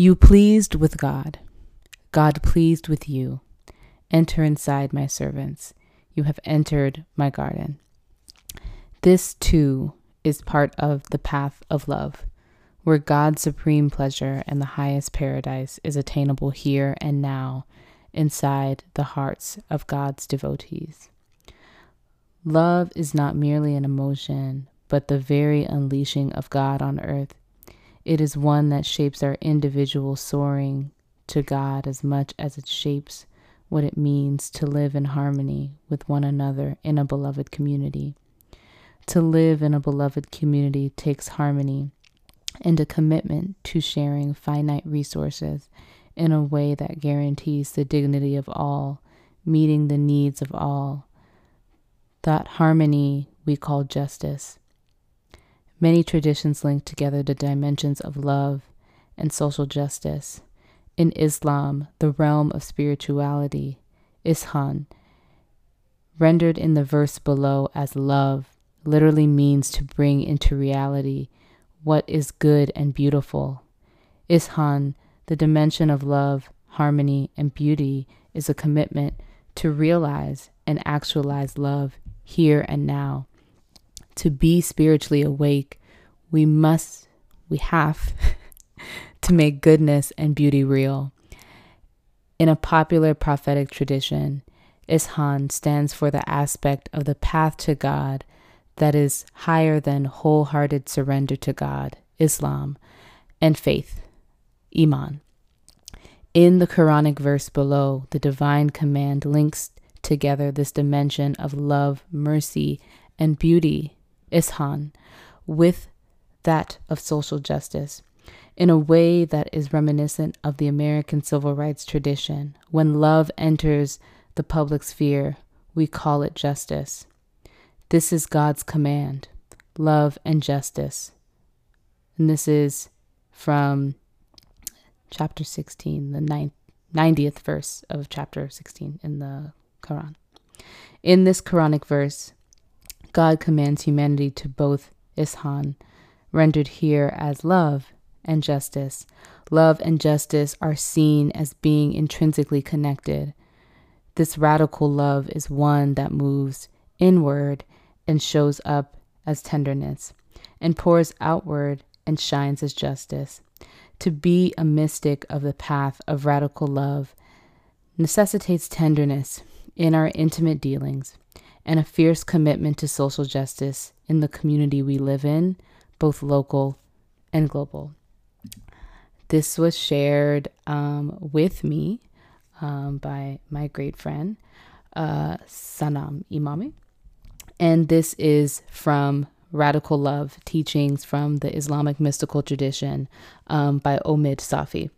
You pleased with God, God pleased with you. Enter inside, my servants. You have entered my garden. This too is part of the path of love, where God's supreme pleasure and the highest paradise is attainable here and now inside the hearts of God's devotees. Love is not merely an emotion, but the very unleashing of God on earth. It is one that shapes our individual soaring to God as much as it shapes what it means to live in harmony with one another in a beloved community. To live in a beloved community takes harmony and a commitment to sharing finite resources in a way that guarantees the dignity of all, meeting the needs of all. That harmony we call justice. Many traditions link together the dimensions of love and social justice. In Islam, the realm of spirituality, Ihsan, rendered in the verse below as love, literally means to bring into reality what is good and beautiful. Ihsan, the dimension of love, harmony, and beauty, is a commitment to realize and actualize love here and now. To be spiritually awake, we must, we have to make goodness and beauty real. In a popular prophetic tradition, Ihsan stands for the aspect of the path to God that is higher than wholehearted surrender to God, Islam, and faith, Iman. In the Quranic verse below, the divine command links together this dimension of love, mercy, and beauty, Ihsan, with that of social justice in a way that is reminiscent of the American civil rights tradition. When love enters the public sphere, we call it justice. This is God's command love and justice. And this is from chapter 16, the ninth, 90th verse of chapter 16 in the Quran. In this Quranic verse, God commands humanity to both Ihsan, rendered here as love, and justice. Love and justice are seen as being intrinsically connected. This radical love is one that moves inward and shows up as tenderness, and pours outward and shines as justice. To be a mystic of the path of radical love necessitates tenderness in our intimate dealings and a fierce commitment to social justice in the community we live in, both local and global. This was shared um, with me um, by my great friend, uh, Sanam Imami. And this is from Radical Love Teachings from the Islamic Mystical Tradition um, by Omid Safi.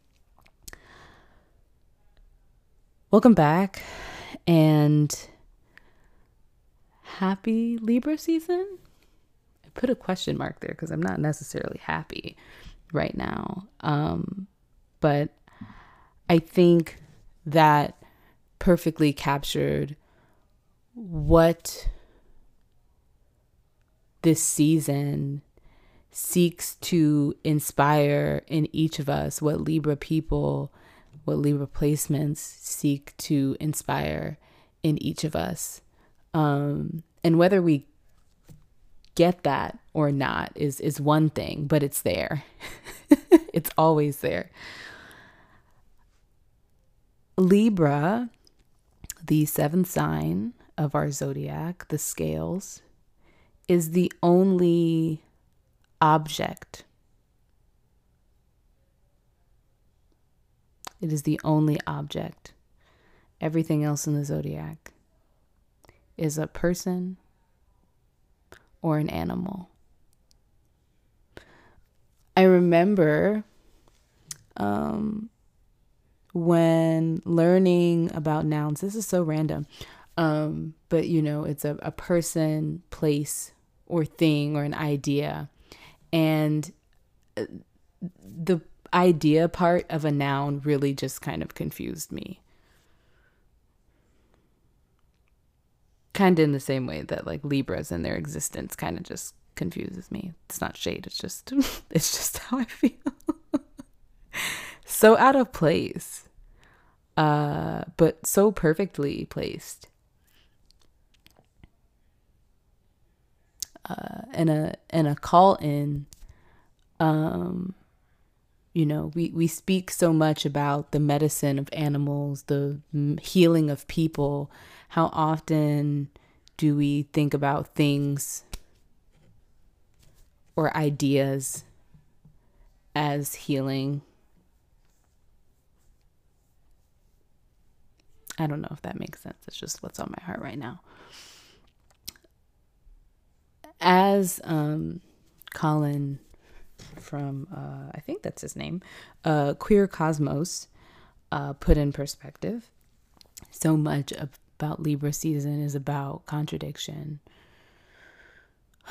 Welcome back and happy Libra season. Put a question mark there because I'm not necessarily happy right now. Um, but I think that perfectly captured what this season seeks to inspire in each of us, what Libra people, what Libra placements seek to inspire in each of us. Um, and whether we get that or not is is one thing, but it's there. it's always there. Libra, the seventh sign of our zodiac, the scales, is the only object. It is the only object. Everything else in the zodiac is a person or an animal. I remember um, when learning about nouns, this is so random, um, but you know, it's a, a person, place, or thing, or an idea. And uh, the idea part of a noun really just kind of confused me. Kind of in the same way that like Libras and their existence kind of just confuses me. It's not shade, it's just it's just how I feel. so out of place, uh, but so perfectly placed. Uh, and a and a call in um you know we we speak so much about the medicine of animals the healing of people how often do we think about things or ideas as healing I don't know if that makes sense. It's just what's on my heart right now. As um, Colin from, uh, I think that's his name, uh, Queer Cosmos, uh, put in perspective, so much about Libra season is about contradiction.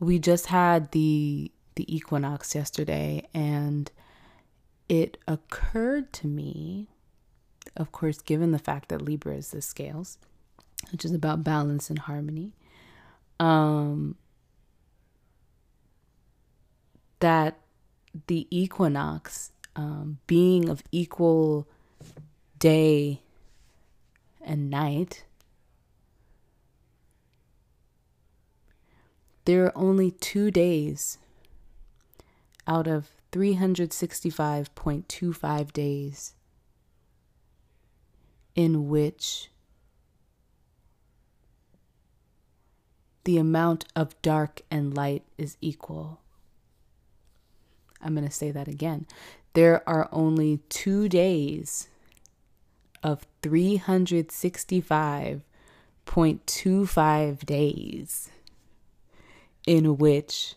We just had the the equinox yesterday and it occurred to me of course, given the fact that Libra is the scales, which is about balance and harmony, um, that the equinox, um, being of equal day and night, there are only two days out of 365.25 days in which the amount of dark and light is equal. I'm going to say that again. There are only two days of 365.25 days in which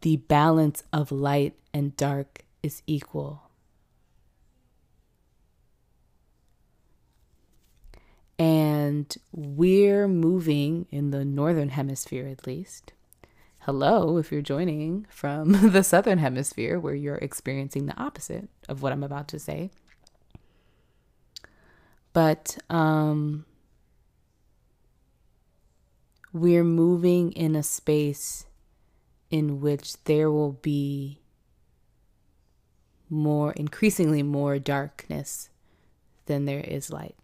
the balance of light and dark is equal. And we're moving in the northern hemisphere, at least. Hello, if you're joining from the southern hemisphere where you're experiencing the opposite of what I'm about to say. But um, we're moving in a space in which there will be more, increasingly more darkness than there is light.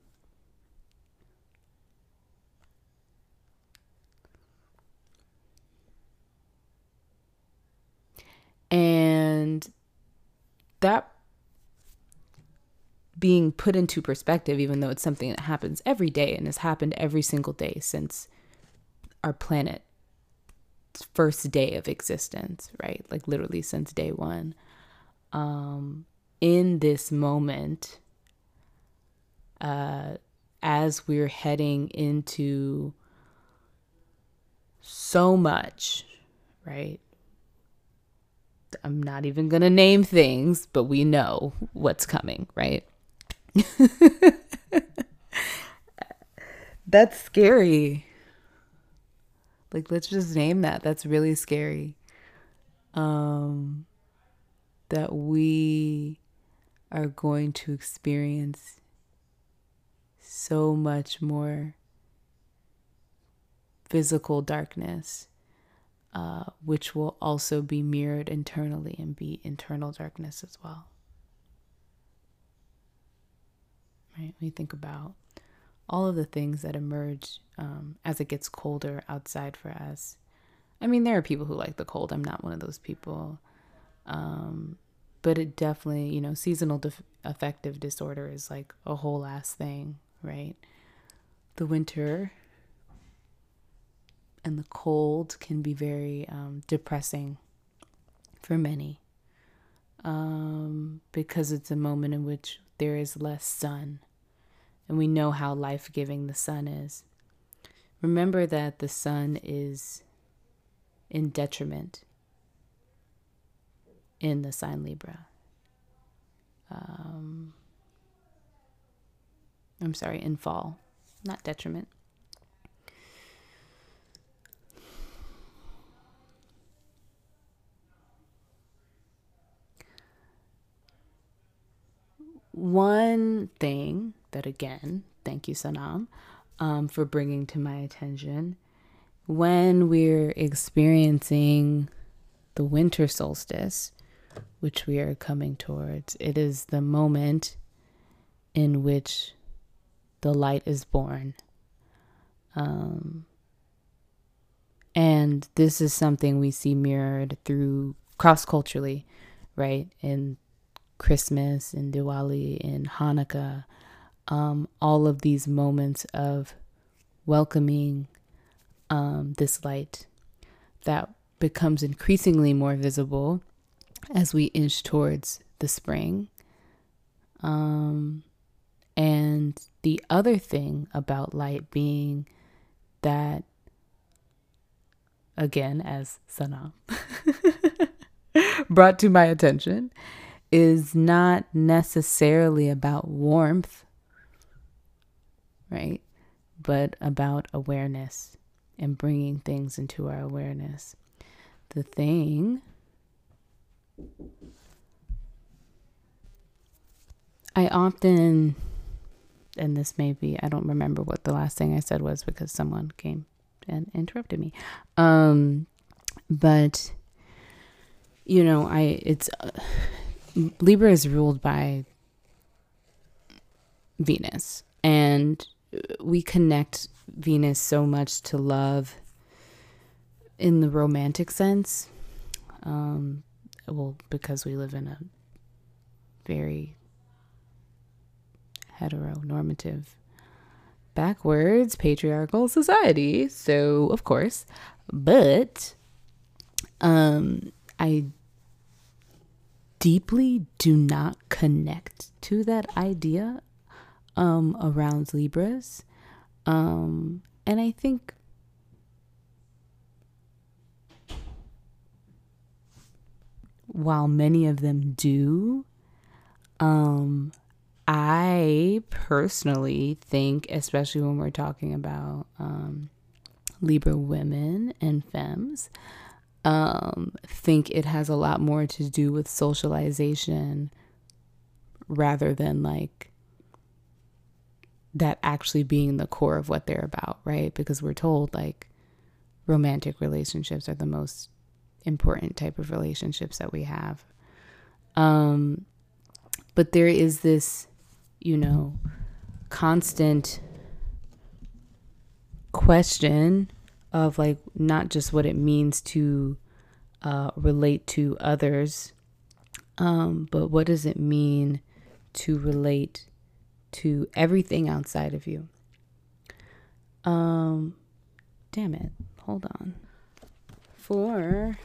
And that being put into perspective, even though it's something that happens every day and has happened every single day since our planet's first day of existence, right? Like literally since day one. Um, in this moment, uh, as we're heading into so much, right? I'm not even going to name things, but we know what's coming, right? That's scary. Like let's just name that. That's really scary. Um that we are going to experience so much more physical darkness uh, which will also be mirrored internally and be internal darkness as well. Right? We think about all of the things that emerge um, as it gets colder outside for us. I mean, there are people who like the cold. I'm not one of those people. Um, but it definitely, you know, seasonal affective disorder is like a whole ass thing, right? The winter and the cold can be very um, depressing for many um, because it's a moment in which there is less sun. And we know how life giving the sun is. Remember that the sun is in detriment in the sign Libra. Um, I'm sorry, in fall, not detriment. One thing that, again, thank you, Sanam, um, for bringing to my attention when we're experiencing the winter solstice, which we are coming towards. It is the moment in which the light is born. Um, and this is something we see mirrored through cross culturally, right? In Christmas, in Diwali, in Hanukkah, um, all of these moments of welcoming um, this light that becomes increasingly more visible as we inch towards the spring. Um, and the other thing about light being that, again, as Sana brought to my attention, is not necessarily about warmth, right? But about awareness and bringing things into our awareness. The thing I often, and this may be, I don't remember what the last thing I said was because someone came and interrupted me. Um, but, you know, I, it's, uh, Libra is ruled by Venus, and we connect Venus so much to love in the romantic sense. Um, well, because we live in a very heteronormative, backwards, patriarchal society. So, of course, but um, I deeply do not connect to that idea um, around Libras. Um, and I think while many of them do, um, I personally think, especially when we're talking about um, Libra women and femmes, um, think it has a lot more to do with socialization rather than like that actually being the core of what they're about, right? Because we're told like romantic relationships are the most important type of relationships that we have. Um, but there is this, you know, constant question of like not just what it means to uh, relate to others, um, but what does it mean to relate to everything outside of you? Um, damn it, hold on. For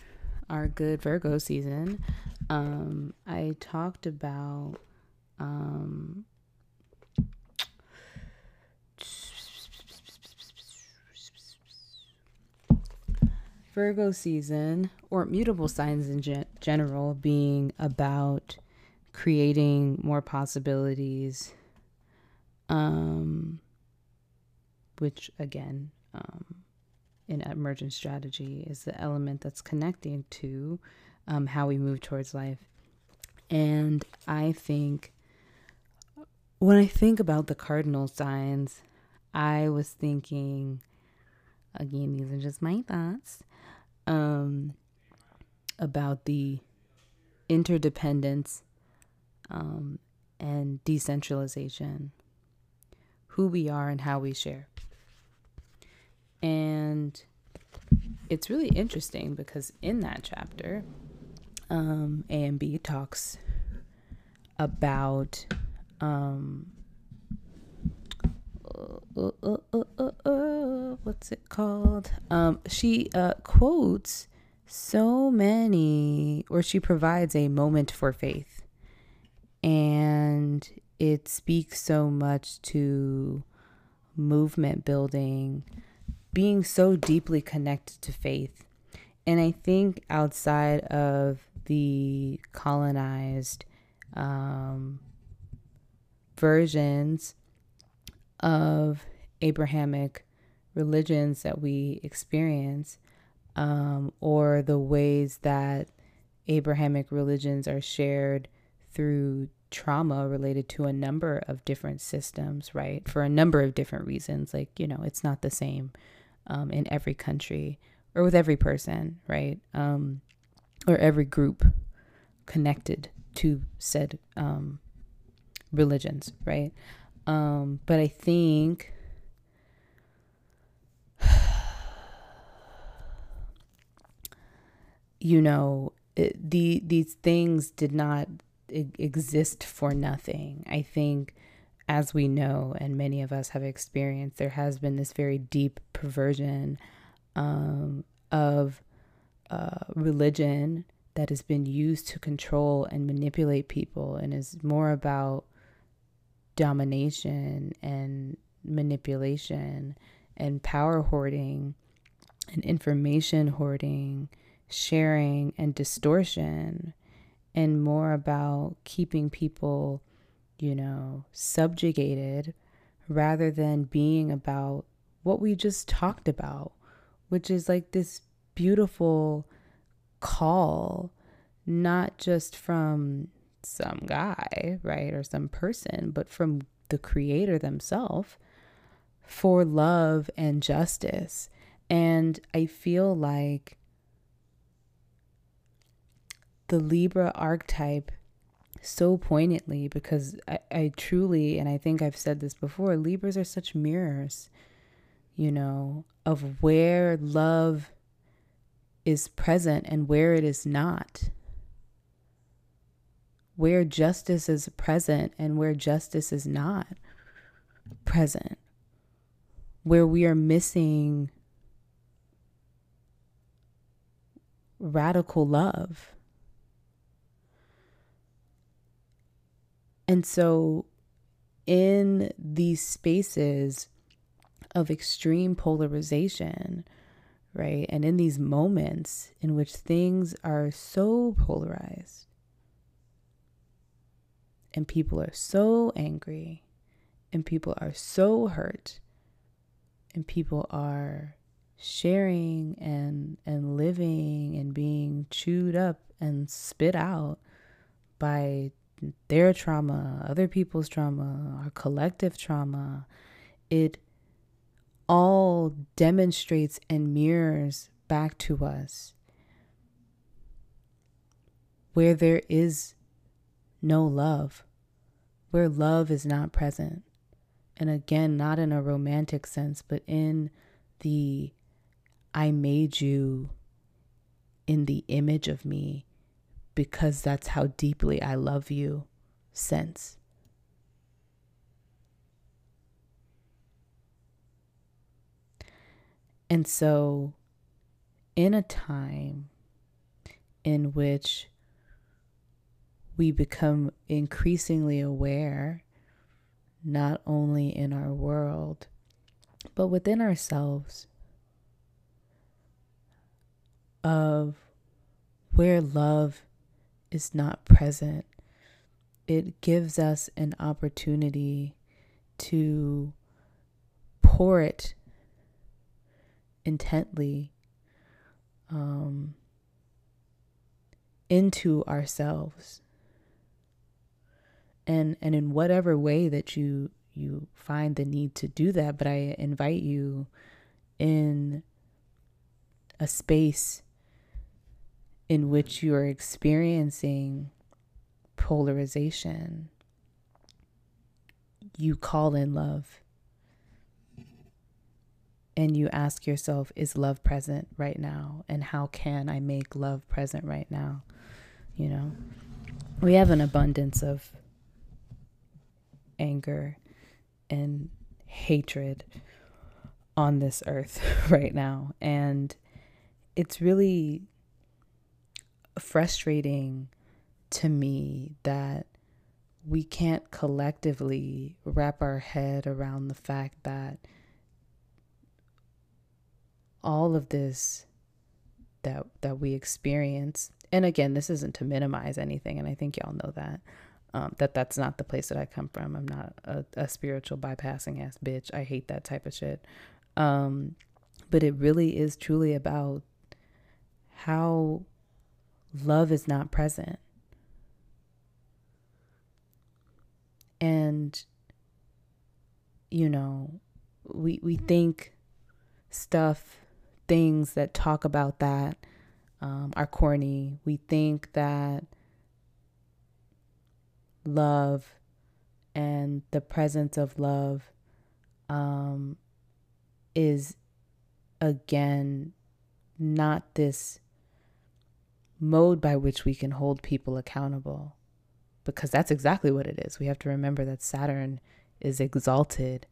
our good Virgo season, um, I talked about um, Virgo season, or mutable signs in gen- general, being about creating more possibilities, um, which again, um, in emergent strategy is the element that's connecting to um, how we move towards life. And I think when I think about the cardinal signs, I was thinking, again, these are just my thoughts, um, about the interdependence um, and decentralization, who we are and how we share. And it's really interesting because in that chapter, um, AMB talks about um, uh, uh, uh, what's it called? Um, she quotes so many, or she provides a moment for faith, and it speaks so much to movement building being so deeply connected to faith. And I think outside of the colonized um, versions of Abrahamic religions that we experience, um, or the ways that Abrahamic religions are shared through trauma related to a number of different systems, right? For a number of different reasons. Like, you know, it's not the same um, in every country or with every person, right? Um, or every group connected to said um, religions, right? Um, but I think you know it, the these things did not exist for nothing. I think as we know and many of us have experienced there has been this very deep perversion um, of uh, religion that has been used to control and manipulate people and is more about domination and manipulation and power hoarding and information hoarding, sharing and distortion, and more about keeping people, you know, subjugated rather than being about what we just talked about, which is like this beautiful call, not just from some guy, right, or some person, but from the creator themselves for love and justice. And I feel like the Libra archetype so poignantly because I, I truly, and I think I've said this before, Libras are such mirrors, you know, of where love is present and where it is not. Where justice is present and where justice is not present. Where we are missing radical love. And so, in these spaces of extreme polarization, right? And in these moments in which things are so polarized and people are so angry and people are so hurt and people are sharing and and living and being chewed up and spit out by their trauma, other people's trauma, our collective trauma, it all demonstrates and mirrors back to us where there is no love, where love is not present. And again, not in a romantic sense, but in the I made you in the image of me because that's how deeply I love you sense. And so, in a time in which we become increasingly aware, not only in our world, but within ourselves, of where love is not present, it gives us an opportunity to pour it intently um, into ourselves. And and in whatever way that you you find the need to do that but i invite you in a space in which you are experiencing polarization you call in love and you ask yourself, is love present right now? And how can I make love present right now? You know, we have an abundance of anger and hatred on this earth right now. And it's really frustrating to me that we can't collectively wrap our head around the fact that all of this that that we experience and again this isn't to minimize anything and i think y'all know that um, that that's not the place that i come from. I'm not a, a spiritual bypassing ass bitch. I hate that type of shit. Um, but it really is truly about how love is not present and you know we we think stuff things that talk about that um, are corny. We think that love and the presence of love um, is again not this mode by which we can hold people accountable because that's exactly what it is. We have to remember that Saturn is exalted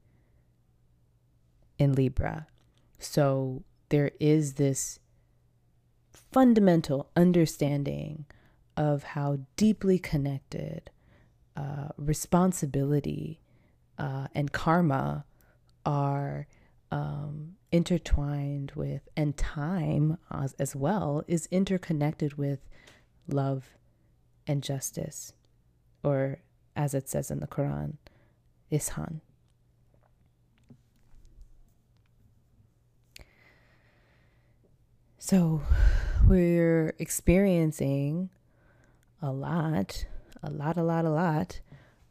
in Libra. So there is this fundamental understanding of how deeply connected uh, responsibility uh, and karma are um, intertwined with, and time as, as well is interconnected with love and justice, or as it says in the Quran, Ihsan. So we're experiencing a lot, a lot, a lot, a lot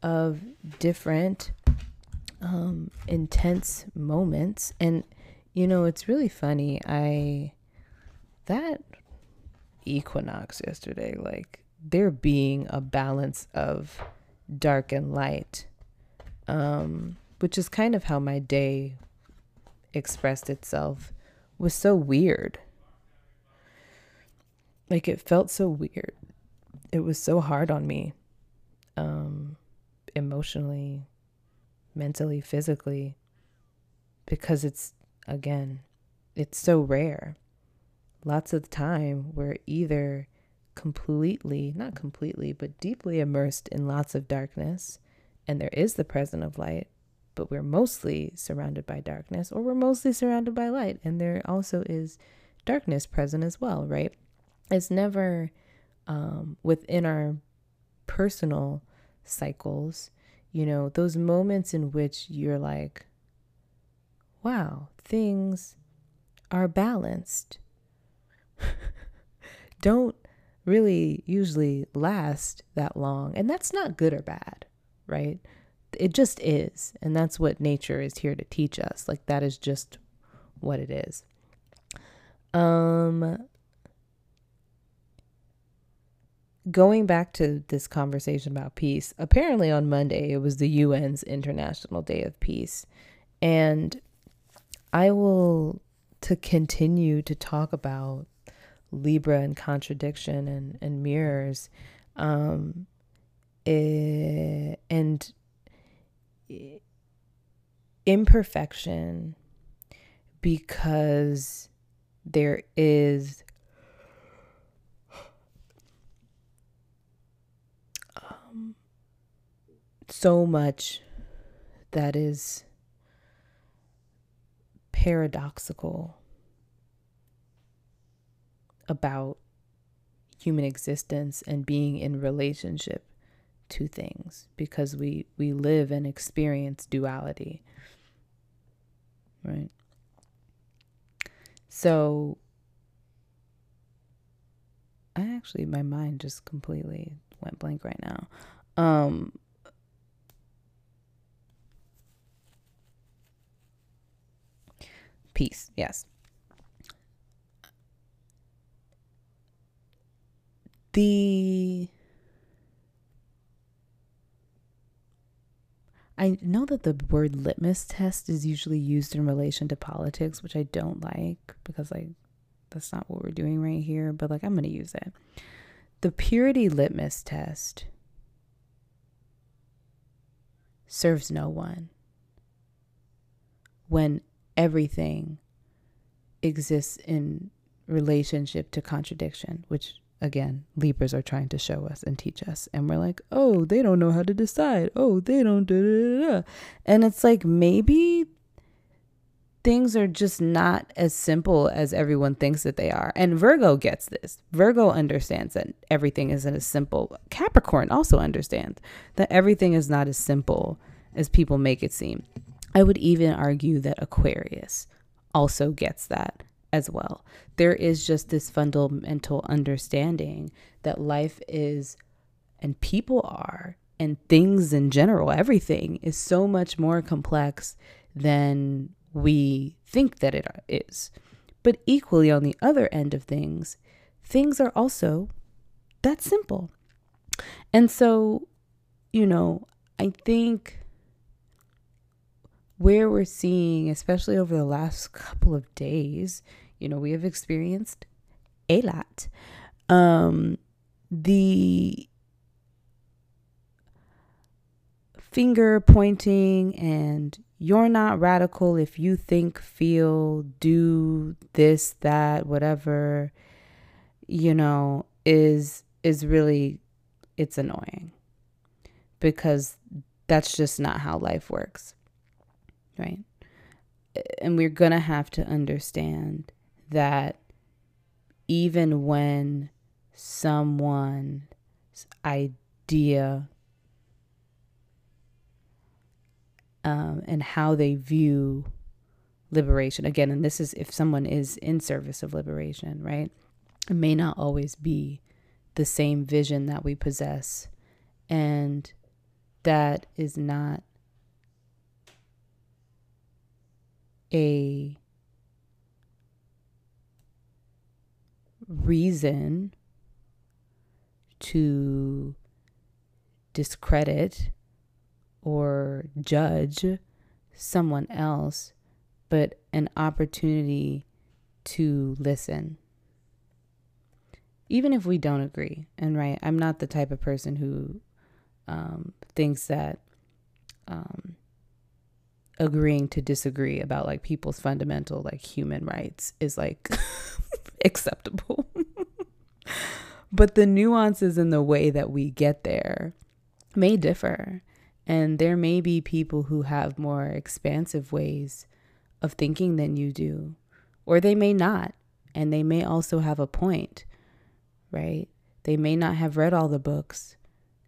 of different um, intense moments. And, you know, it's really funny. I, that equinox yesterday, like, there being a balance of dark and light, um, which is kind of how my day expressed itself, was so weird. Like, it felt so weird it was so hard on me um, emotionally, mentally, physically, because it's, again, it's so rare. Lots of the time, we're either completely, not completely, but deeply immersed in lots of darkness, and there is the presence of light, but we're mostly surrounded by darkness, or we're mostly surrounded by light, and there also is darkness present as well, right? It's never um, within our personal cycles, you know, those moments in which you're like, wow, things are balanced. Don't really usually last that long. And that's not good or bad, right? It just is. And that's what nature is here to teach us. Like, that is just what it is. Um, going back to this conversation about peace, apparently on Monday it was the UN's International Day of Peace. And I will to continue to talk about Libra and contradiction and, and mirrors. Um, eh, and imperfection because there is so much that is paradoxical about human existence and being in relationship to things because we we live and experience duality right? So i actually my mind just completely went blank right now. Um Peace, yes. The I know that the word litmus test is usually used in relation to politics, which I don't like because like that's not what we're doing right here, but like I'm going to use it. The purity litmus test serves no one when everything exists in relationship to contradiction, which again, Libras are trying to show us and teach us. And we're like, oh, they don't know how to decide. Oh, they don't. Da, da, da. And it's like maybe things are just not as simple as everyone thinks that they are. And Virgo gets this. Virgo understands that everything isn't as simple. Capricorn also understands that everything is not as simple as people make it seem. I would even argue that Aquarius also gets that as well. There is just this fundamental understanding that life is, and people are, and things in general, everything is so much more complex than we think that it is. But equally, on the other end of things, things are also that simple. And so you know, I think where we're seeing, especially over the last couple of days, you know, we have experienced a lot. Um, the finger pointing and you're not radical if you think, feel, do this, that, whatever, you know, is is really it's annoying because that's just not how life works. Right? And we're going to have to understand that even when someone's idea um, and how they view liberation again and this is if someone is in service of liberation right it may not always be the same vision that we possess and that is not a reason to discredit or judge someone else, but an opportunity to listen. Even if we don't agree, and right, I'm not the type of person who um, thinks that um, agreeing to disagree about like people's fundamental like human rights is like acceptable. but the nuances in the way that we get there may differ. And there may be people who have more expansive ways of thinking than you do, or they may not. And they may also have a point, right? They may not have read all the books.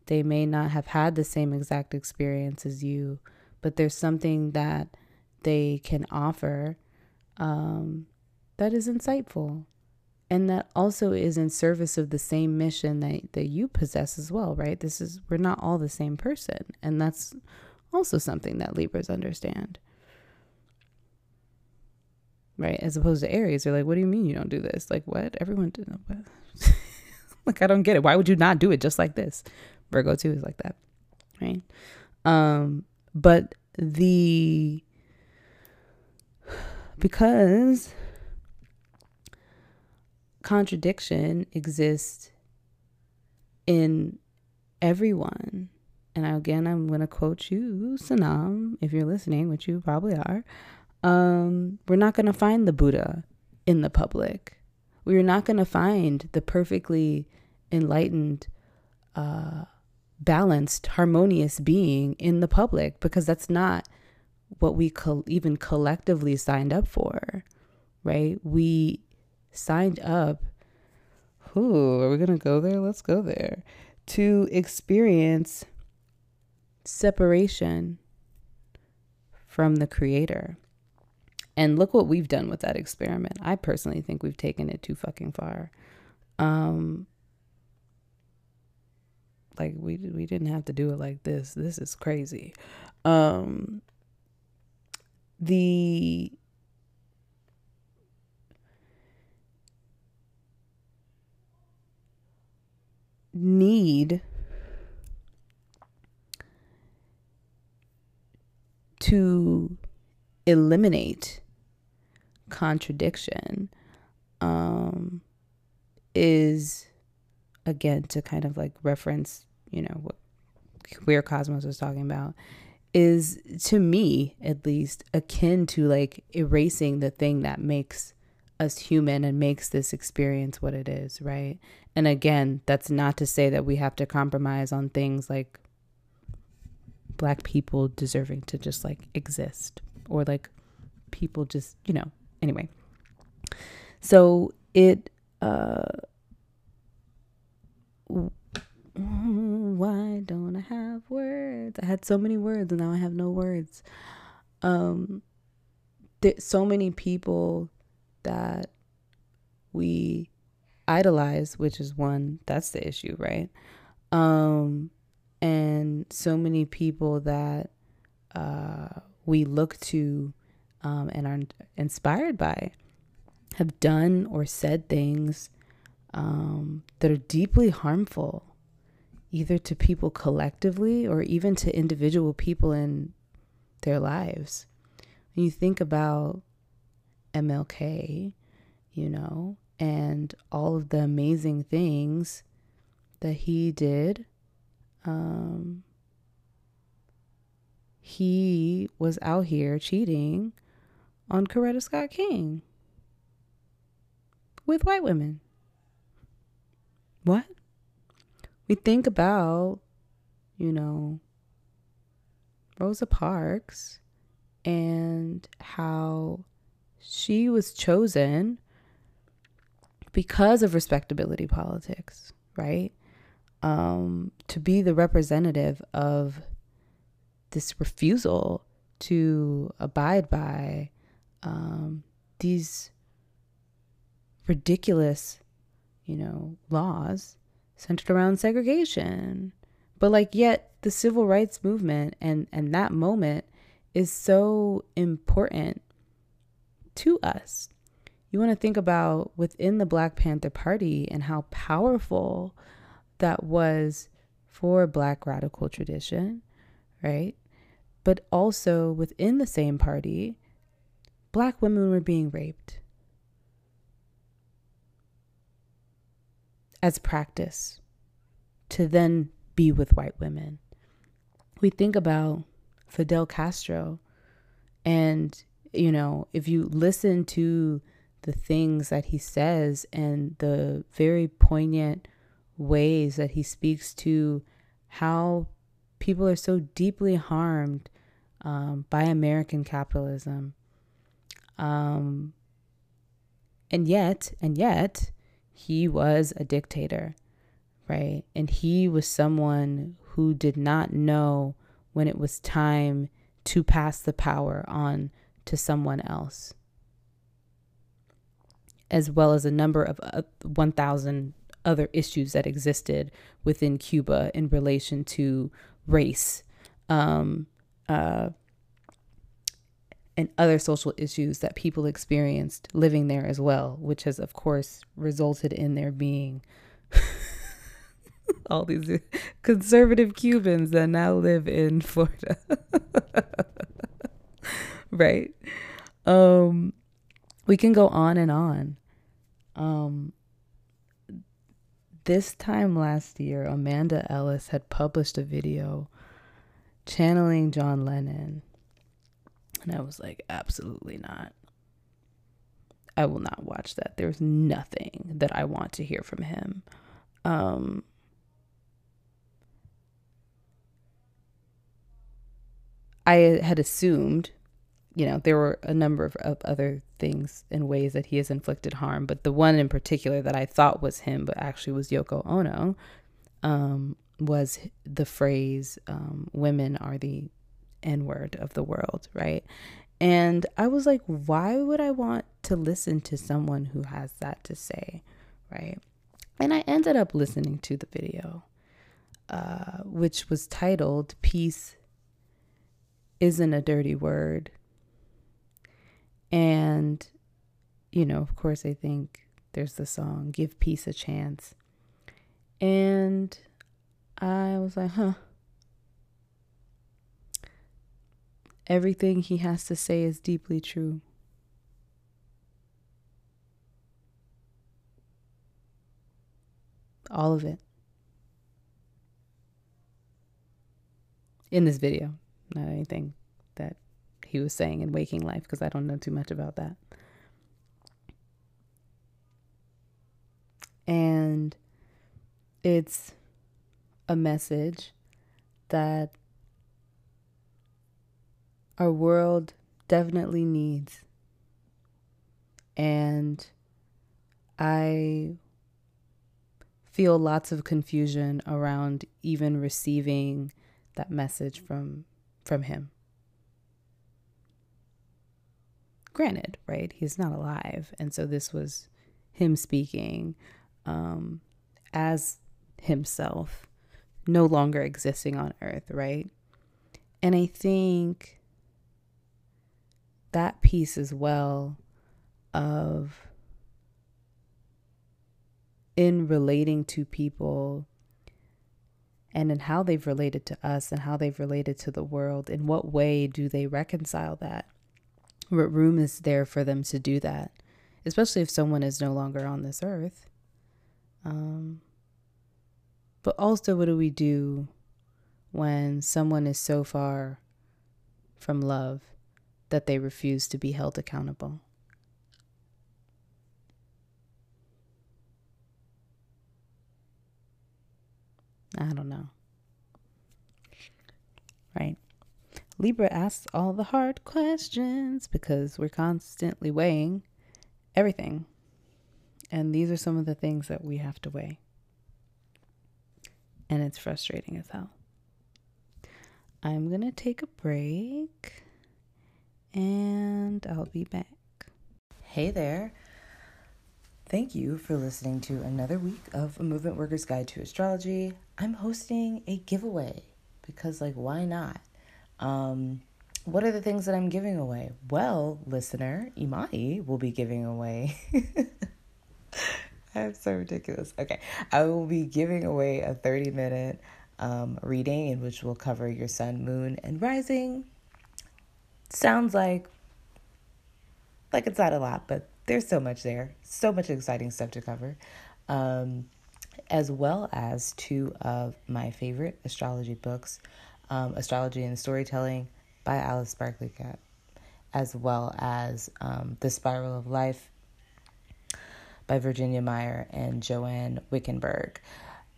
They may not have had the same exact experience as you, but there's something that they can offer um, that is insightful. And that also is in service of the same mission that, that you possess as well right? This is we're not all the same person. And that's also something that libras understand. Right? As opposed to aries they're like what do you mean you don't do this? Like what? Everyone did what? like i don't get it. Why would you not do it just like this? Virgo too is like that right? Um but the because contradiction exists in everyone. And again, I'm going to quote you, Sanam, if you're listening, which you probably are. Um, we're not going to find the Buddha in the public. We're not going to find the perfectly enlightened, uh, balanced, harmonious being in the public because that's not what we co- even collectively signed up for, right? We signed up. Ooh, are we going to go there? Let's go there. To experience separation from the creator. And look what we've done with that experiment. I personally think we've taken it too fucking far. Um like we we didn't have to do it like this. This is crazy. Um the need to eliminate contradiction um, is again to kind of like reference you know what queer cosmos was talking about is to me at least akin to like erasing the thing that makes us human and makes this experience what it is right and again, that's not to say that we have to compromise on things like black people deserving to just like exist or like people just, you know, anyway. So it, uh, why don't I have words? I had so many words and now I have no words. Um, so many people that we idolize, which is one, that's the issue, right? Um, and so many people that uh, we look to um, and are inspired by have done or said things um, that are deeply harmful, either to people collectively or even to individual people in their lives. When you think about MLK, you know, and all of the amazing things that he did, um, he was out here cheating on Coretta Scott King with white women. What? We think about, you know, Rosa Parks and how she was chosen because of respectability politics, right? Um, to be the representative of this refusal to abide by um, these ridiculous, you know, laws centered around segregation. But like yet the civil rights movement and and that moment is so important to us. You want to think about within the Black Panther Party and how powerful that was for Black radical tradition, right? But also within the same party, Black women were being raped as practice to then be with white women. We think about Fidel Castro, and you know, if you listen to the things that he says and the very poignant ways that he speaks to how people are so deeply harmed um, by American capitalism. Um, and yet, and yet, he was a dictator, right? And he was someone who did not know when it was time to pass the power on to someone else, as well as a number of uh, 1,000 other issues that existed within Cuba in relation to race. Um, uh, and other social issues that people experienced living there as well, which has, of course, resulted in there being all these conservative Cubans that now live in Florida. right? Um, we can go on and on. Um, this time last year, Amanda Ellis had published a video channeling John Lennon and I was like, absolutely not. I will not watch that. There's nothing that I want to hear from him. Um, I had assumed, you know, there were a number of, of, other things and ways that he has inflicted harm, but the one in particular that I thought was him, but actually was Yoko Ono, um, was the phrase um, "women are the N word of the world, right? And I was like, why would I want to listen to someone who has that to say, right? And I ended up listening to the video, uh, which was titled Peace Isn't a Dirty Word. And, you know, of course, I think there's the song Give Peace a Chance. And I was like, huh, Everything he has to say is deeply true. All of it. In this video, not anything that he was saying in Waking Life, because I don't know too much about that. And it's a message that our world definitely needs. And I feel lots of confusion around even receiving that message from from him. Granted, right? He's not alive, and so this was him speaking um, as himself, no longer existing on Earth, right? And I think that piece as well of in relating to people and in how they've related to us and how they've related to the world. In what way do they reconcile that? What room is there for them to do that? Especially if someone is no longer on this earth. Um, but also, what do we do when someone is so far from love that they refuse to be held accountable? I don't know. Right? Libra asks all the hard questions because we're constantly weighing everything. And these are some of the things that we have to weigh. And it's frustrating as hell. I'm going to take a break and I'll be back. Hey there. Thank you for listening to another week of A Movement Worker's Guide to Astrology. I'm hosting a giveaway because, like, why not? Um, what are the things that I'm giving away? Well, listener, Imani will be giving away. I'm so ridiculous. Okay, I will be giving away a 30 minute um, reading in which we'll cover your sun, moon, and rising. Sounds like like it's not a lot, but there's so much there, so much exciting stuff to cover, um, as well as two of my favorite astrology books, um, Astrology and Storytelling by Alice Sparkly Kat, as well as um, The Spiral of Life by Virginia Meyer and Joanne Wickenburg.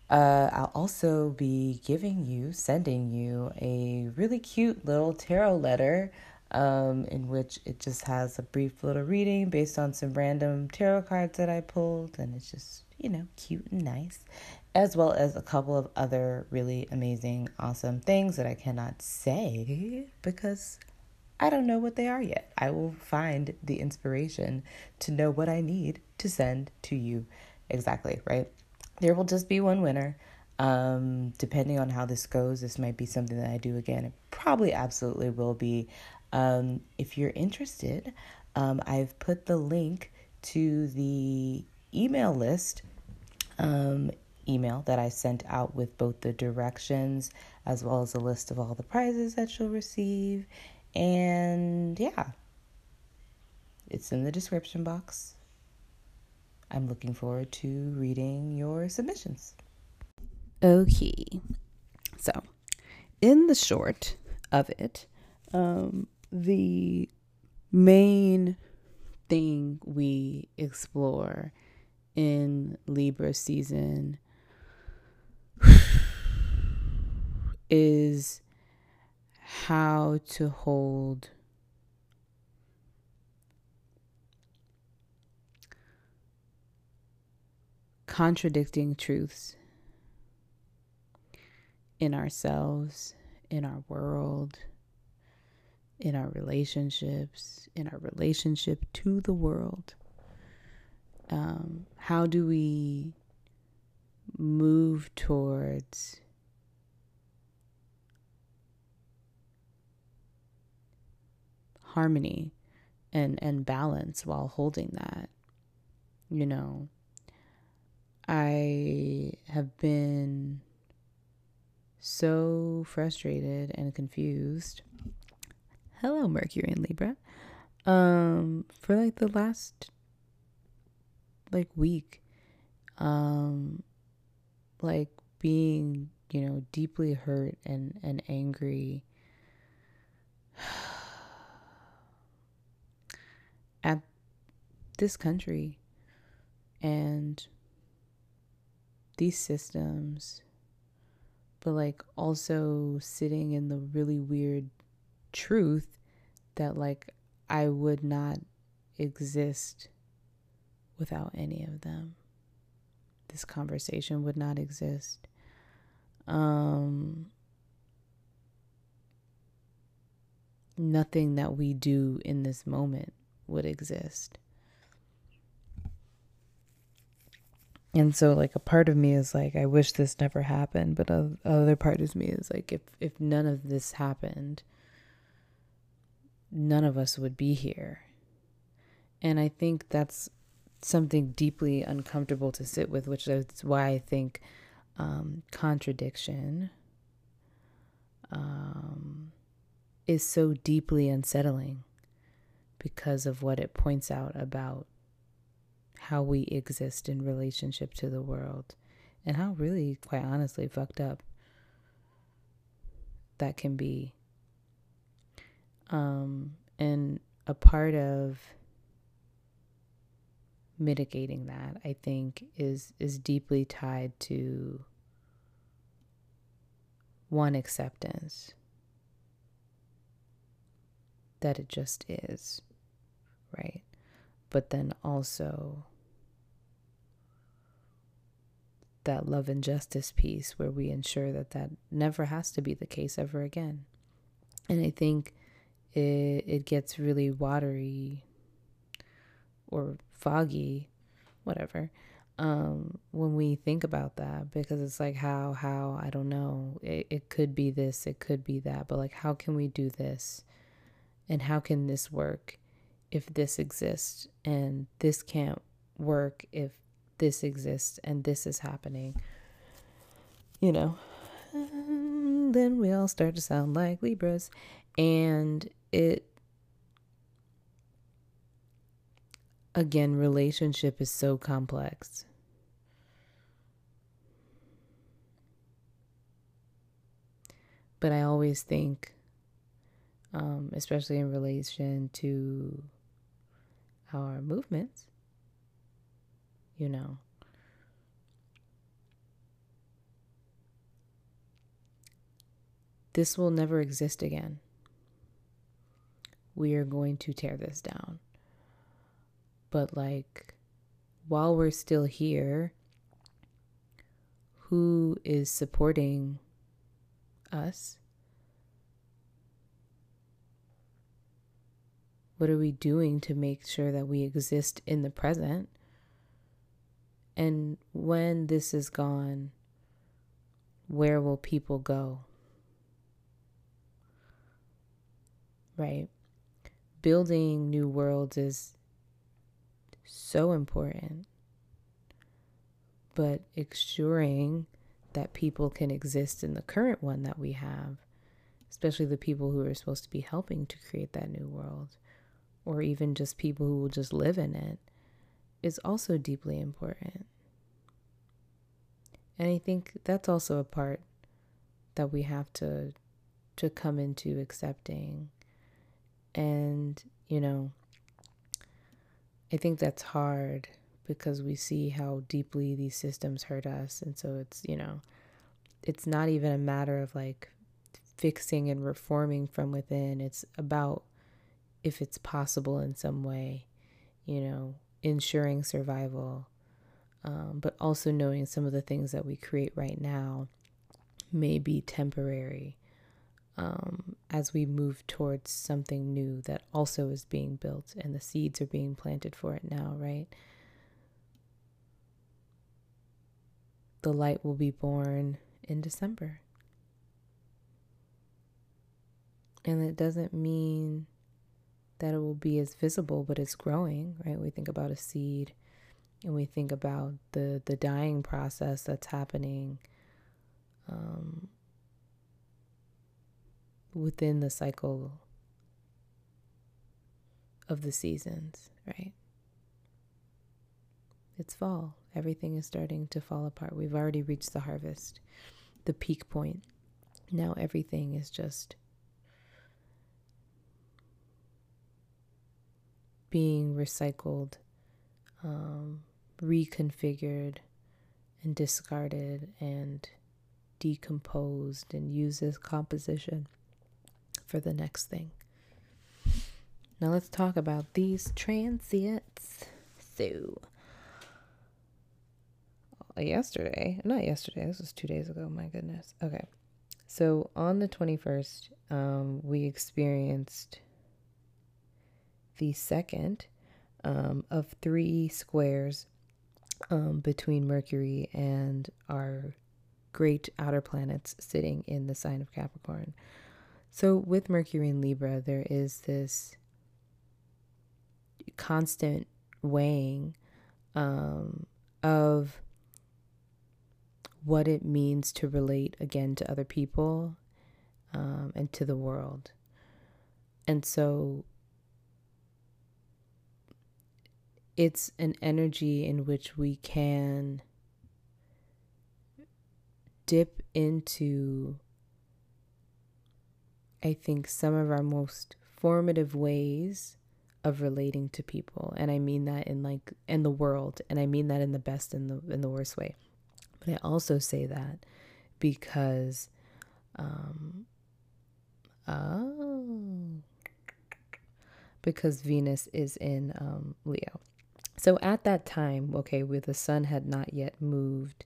Uh, I'll also be giving you, sending you a really cute little tarot letter um, in which it just has a brief little reading based on some random tarot cards that I pulled, and it's just, you know, cute and nice, as well as a couple of other really amazing, awesome things that I cannot say because I don't know what they are yet. I will find the inspiration to know what I need to send to you exactly, right? There will just be one winner. Um, depending on how this goes, this might be something that I do again. It probably absolutely will be. Um, if you're interested, um, I've put the link to the email list um, email that I sent out with both the directions as well as a list of all the prizes that you'll receive. And yeah, it's in the description box. I'm looking forward to reading your submissions. Okay, so in the short of it, um, the main thing we explore in Libra season is how to hold contradicting truths in ourselves, in our world in our relationships, in our relationship to the world? Um, how do we move towards harmony and, and balance while holding that? You know, I have been so frustrated and confused hello mercury and libra. Um for like the last like week um like being you know deeply hurt and and angry at this country and these systems but like also sitting in the really weird truth that like I would not exist without any of them. This conversation would not exist. Um nothing that we do in this moment would exist. And so like a part of me is like I wish this never happened, but a other part of me is like if if none of this happened, none of us would be here. And I think that's something deeply uncomfortable to sit with, which is why I think um, contradiction um, is so deeply unsettling because of what it points out about how we exist in relationship to the world and how really, quite honestly, fucked up that can be. Um, and a part of mitigating that, I think, is is deeply tied to one acceptance that it just is, right? But then also that love and justice piece where we ensure that that never has to be the case ever again. And I think it, it gets really watery or foggy, whatever, um, when we think about that because it's like how how I don't know. It, it could be this it could be that but like how can we do this? And how can this work if this exists? And this can't work if this exists and this is happening you know? Then we all start to sound like libras and it again, relationship is so complex. But I always think, um, especially in relation to our movements, you know, this will never exist again. We are going to tear this down. But, like, while we're still here, who is supporting us? What are we doing to make sure that we exist in the present? And when this is gone, where will people go? Right? Building new worlds is so important. But ensuring that people can exist in the current one that we have, especially the people who are supposed to be helping to create that new world, or even just people who will just live in it, is also deeply important. And I think that's also a part that we have to to come into accepting. And, you know, I think that's hard because we see how deeply these systems hurt us. And so it's, you know, it's not even a matter of like fixing and reforming from within. It's about if it's possible in some way, you know, ensuring survival, um, but also knowing some of the things that we create right now may be temporary um, as we move towards something new that also is being built and the seeds are being planted for it now, right? The light will be born in December. And it doesn't mean that it will be as visible, but it's growing, right? We think about a seed and we think about the, the dying process that's happening um, within the cycle of the seasons, right? It's fall. Everything is starting to fall apart. We've already reached the harvest, the peak point. Now everything is just being recycled, um, reconfigured, and discarded and decomposed and used as composition for the next thing. Now let's talk about these transits. So, uh, yesterday, not yesterday, this was two days ago, my goodness. Okay. So on the 21st, um, we experienced the second um, of three squares um, between Mercury and our great outer planets sitting in the sign of Capricorn. So, with Mercury and Libra, there is this constant weighing um, of what it means to relate again to other people um, and to the world. And so it's an energy in which we can dip into, I think, some of our most formative ways of relating to people. And I mean that in like in the world, and I mean that in the best and the in the worst way. But I also say that because um oh because Venus is in um, Leo. So at that time, okay, where the sun had not yet moved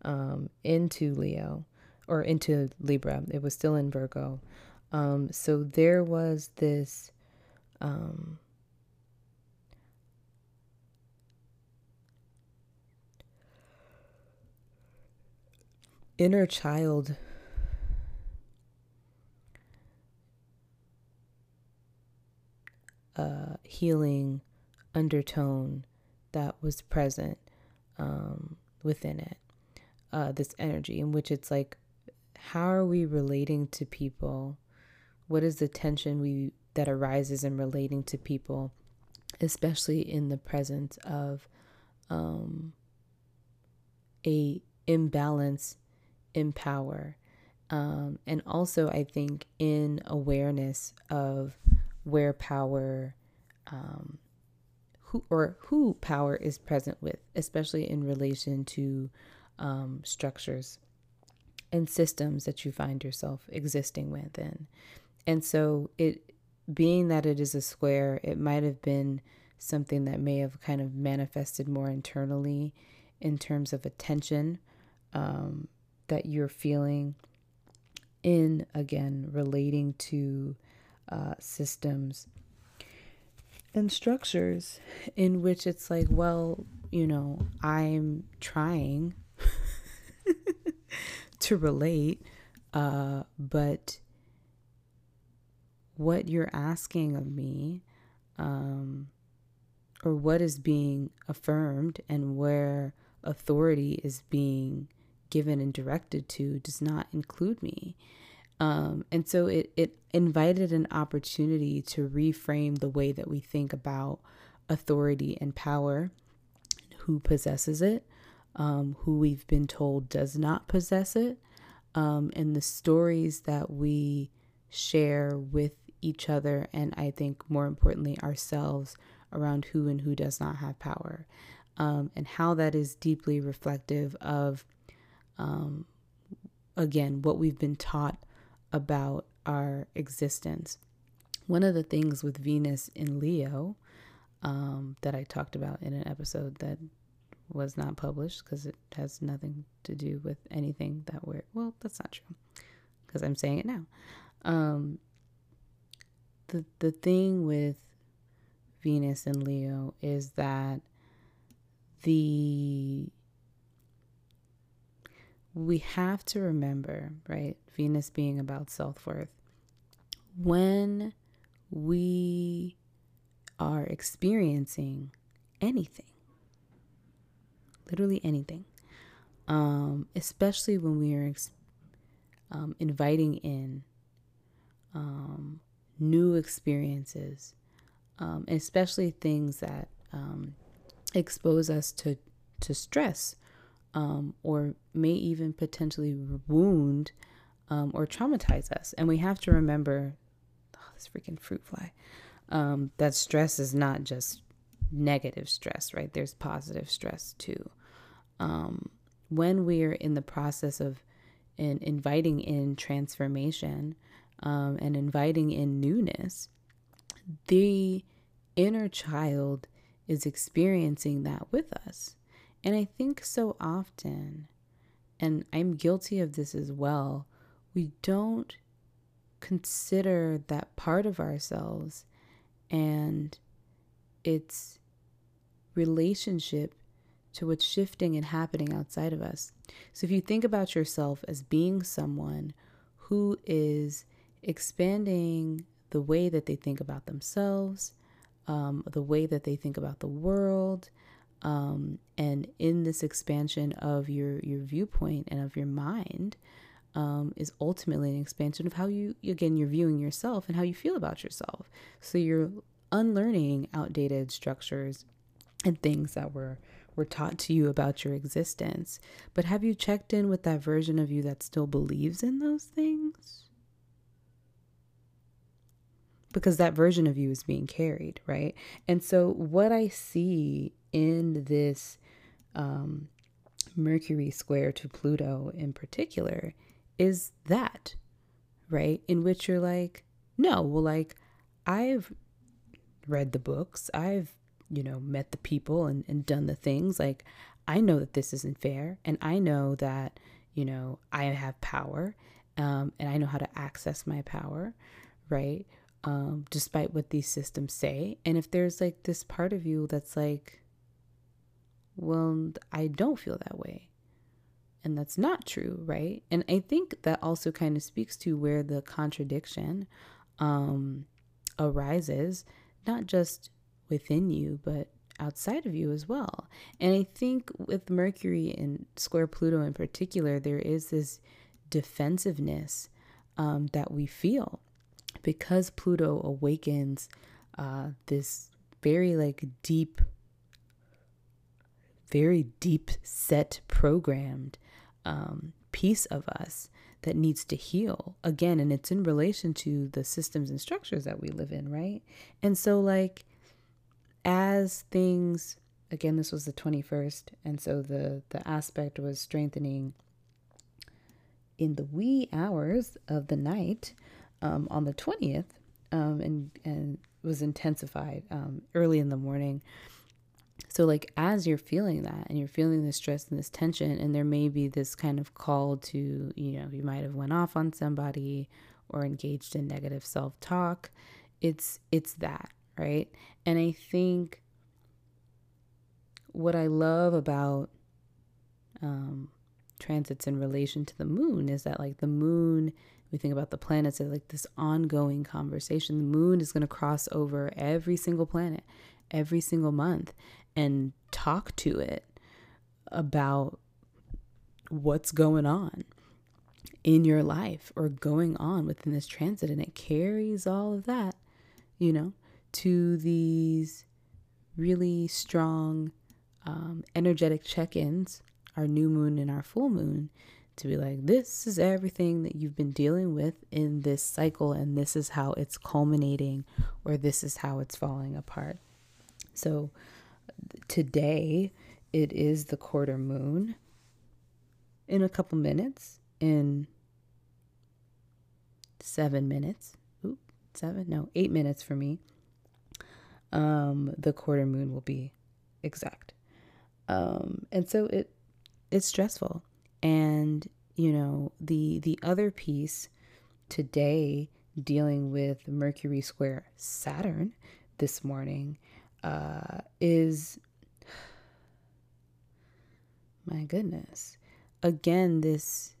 um, into Leo or into Libra, it was still in Virgo. Um, so there was this. Um, inner child uh, healing undertone that was present um, within it. Uh, this energy in which it's like, how are we relating to people? What is the tension we that arises in relating to people, especially in the presence of um, a imbalance in power, um, and also I think in awareness of where power um, who or who power is present with, especially in relation to um, structures and systems that you find yourself existing within. And so, it being that it is a square, it might have been something that may have kind of manifested more internally in terms of attention um, that you're feeling in again relating to uh, systems and structures in which it's like, well, you know, I'm trying to relate, uh, but what you're asking of me, um, or what is being affirmed, and where authority is being given and directed to, does not include me. Um, and so it, it invited an opportunity to reframe the way that we think about authority and power, who possesses it, um, who we've been told does not possess it, um, and the stories that we share with each other, and I think more importantly, ourselves around who and who does not have power, um, and how that is deeply reflective of, um, again, what we've been taught about our existence. One of the things with Venus in Leo um, that I talked about in an episode that was not published because it has nothing to do with anything that we're, well, that's not true because I'm saying it now. The, the thing with Venus and Leo is that the we have to remember, right? Venus being about self worth. When we are experiencing anything, literally anything, um, especially when we are ex- um, inviting in um, new experiences, um, especially things that um, expose us to, to stress um, or may even potentially wound um, or traumatize us. And we have to remember oh, this freaking fruit fly um, that stress is not just negative stress, right? There's positive stress too. Um, when we're in the process of in inviting in transformation um, and inviting in newness, the inner child is experiencing that with us. And I think so often, and I'm guilty of this as well, we don't consider that part of ourselves and its relationship to what's shifting and happening outside of us. So if you think about yourself as being someone who is expanding the way that they think about themselves, um, the way that they think about the world, Um, and in this expansion of your your viewpoint and of your mind, um, is ultimately an expansion of how you again you're viewing yourself and how you feel about yourself. So you're unlearning outdated structures and things that were were taught to you about your existence. But have you checked in with that version of you that still believes in those things? Because that version of you is being carried, right? And so, what I see in this um, Mercury square to Pluto in particular is that, right? In which you're like, no, well, like, I've read the books, I've, you know, met the people and, and done the things. Like, I know that this isn't fair. And I know that, you know, I have power um, and I know how to access my power, right? Um, despite what these systems say. And if there's like this part of you that's like, well, I don't feel that way and that's not true, right? And I think that also kind of speaks to where the contradiction um, arises, not just within you, but outside of you as well. And I think with Mercury and square Pluto in particular, there is this defensiveness um, that we feel because Pluto awakens uh, this very like deep very deep set programmed um, piece of us that needs to heal. Again and it's in relation to the systems and structures that we live in right? And so like as things again this was the 21st and so the the aspect was strengthening in the wee hours of the night um, on the 20th um, and and was intensified um, early in the morning so, like, as you're feeling that and you're feeling this stress and this tension, and there may be this kind of call to, you know, you might have went off on somebody or engaged in negative self-talk. It's it's that, right? And I think what I love about um, transits in relation to the moon is that, like, the moon we think about the planets as like this ongoing conversation. The moon is going to cross over every single planet every single month and talk to it about what's going on in your life or going on within this transit. And it carries all of that, you know, to these really strong, um, energetic check ins, our new moon and our full moon, to be like, this is everything that you've been dealing with in this cycle, and this is how it's culminating, or this is how it's falling apart. So, today it is the quarter moon in a couple minutes in seven minutes. Oop, seven no eight minutes for me. Um the quarter moon will be exact. Um and so it it's stressful and you know the the other piece today dealing with mercury square saturn this morning uh, is my goodness. Again, this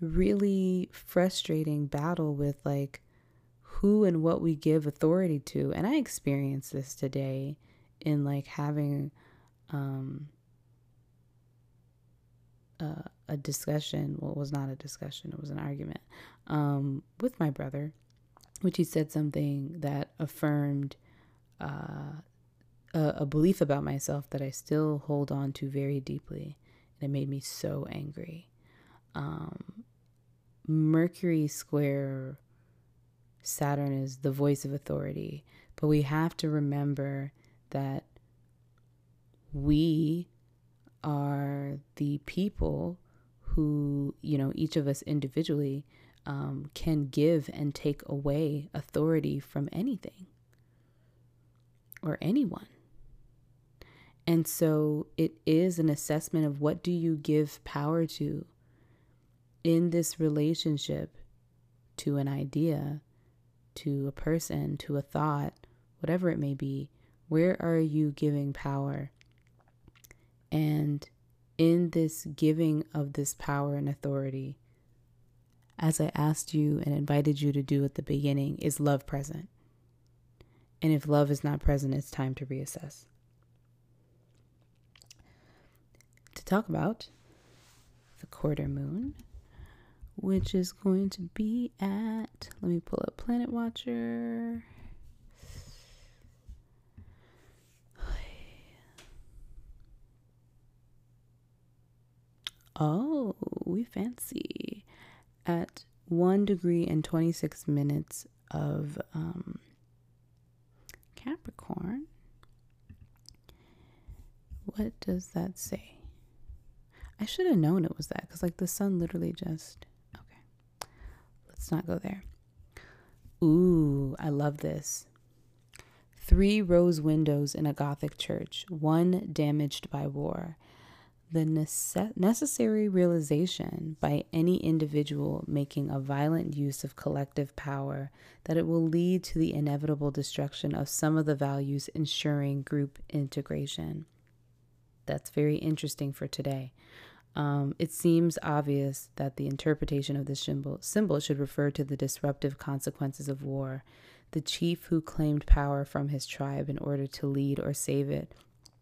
really frustrating battle with like who and what we give authority to. And I experienced this today in like having um uh, a discussion. Well, it was not a discussion, it was an argument um, with my brother, which he said something that affirmed uh, a, a belief about myself that I still hold on to very deeply. And it made me so angry. Um, Mercury square Saturn is the voice of authority, but we have to remember that we are the people who, you know, each of us individually um, can give and take away authority from anything or anyone. And so it is an assessment of what do you give power to in this relationship to an idea, to a person, to a thought, whatever it may be. Where are you giving power? And in this giving of this power and authority, as I asked you and invited you to do at the beginning, is love present? And if love is not present, it's time to reassess. To talk about the quarter moon, which is going to be at, let me pull up Planet Watcher. Oh, we fancy. At 1 degree and 26 minutes of um, Capricorn. What does that say? I should have known it was that because, like, the sun literally just. Okay. Let's not go there. Ooh, I love this. Three rose windows in a Gothic church, one damaged by war the nece- necessary realization by any individual making a violent use of collective power that it will lead to the inevitable destruction of some of the values ensuring group integration. That's very interesting for today. Um, it seems obvious that the interpretation of this symbol, symbol should refer to the disruptive consequences of war. The chief who claimed power from his tribe in order to lead or save it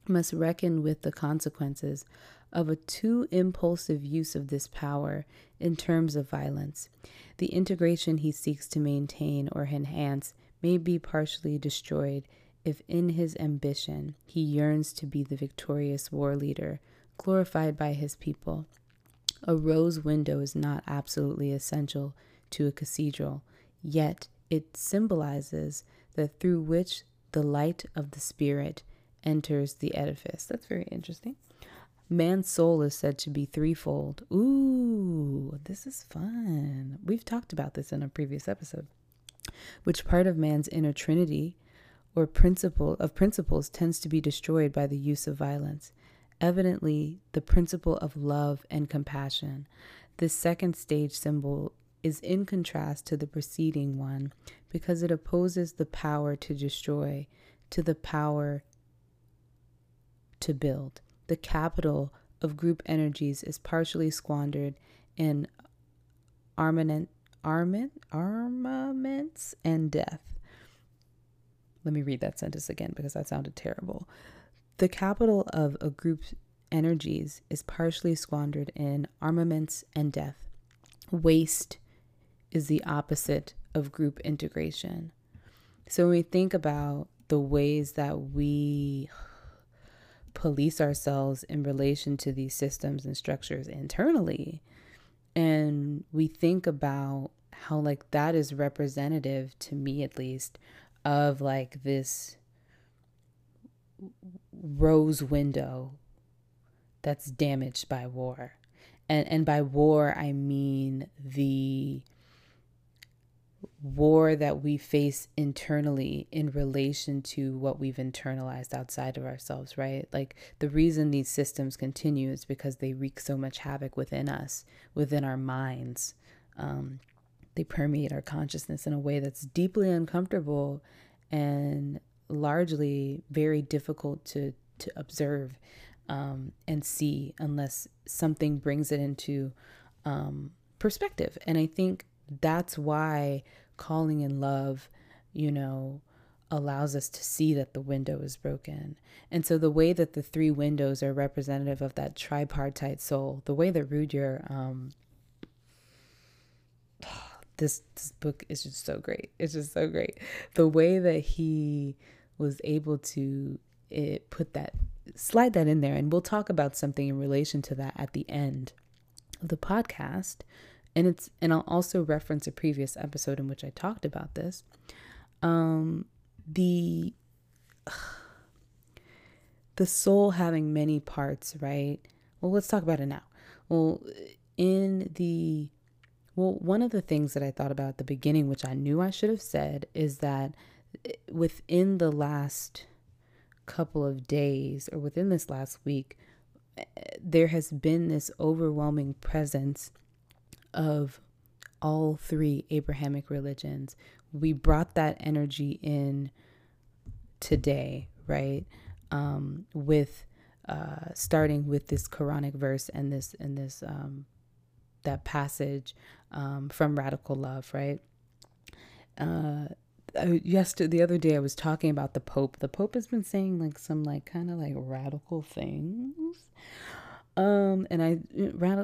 must reckon with the consequences of a too impulsive use of this power in terms of violence. The integration he seeks to maintain or enhance may be partially destroyed if, in his ambition, he yearns to be the victorious war leader, glorified by his people. A rose window is not absolutely essential to a cathedral, yet it symbolizes that through which the light of the Spirit enters the edifice. That's very interesting. Man's soul is said to be threefold. Ooh, this is fun. We've talked about this in a previous episode. Which part of man's inner trinity or principle of principles tends to be destroyed by the use of violence? Evidently, the principle of love and compassion. This second stage symbol is in contrast to the preceding one because it opposes the power to destroy to the power to build. The capital of group energies is partially squandered in armament, armament, armaments and death. Let me read that sentence again because that sounded terrible. The capital of a group's energies is partially squandered in armaments and death. Waste is the opposite of group integration. So when we think about the ways that we police ourselves in relation to these systems and structures internally. And we think about how, like, that is representative to me at least of like this rose window that's damaged by war. And, and by war, I mean the war that we face internally in relation to what we've internalized outside of ourselves, right? Like the reason these systems continue is because they wreak so much havoc within us, within our minds. Um, they permeate our consciousness in a way that's deeply uncomfortable and largely very difficult to, to observe um, and see unless something brings it into um, perspective. And I think that's why calling in love, you know, allows us to see that the window is broken. And so the way that the three windows are representative of that tripartite soul, the way that Rudhyar um this this book is just so great. It's just so great. The way that he was able to it put that slide that in there and we'll talk about something in relation to that at the end of the podcast and it's and I'll also reference a previous episode in which I talked about this. Um, the the soul having many parts, right? Well, let's talk about it now. Well, in the well, one of the things that I thought about at the beginning, which I knew I should have said, is that within the last couple of days or within this last week, eh, there has been this overwhelming presence of all three Abrahamic religions. We brought that energy in today, right? Um, with uh, starting with this Quranic verse and this and this um, that passage um, from Radical Love, right? Uh, yesterday, the other day, I was talking about the Pope. The Pope has been saying like some like kind of like radical things Um, and I,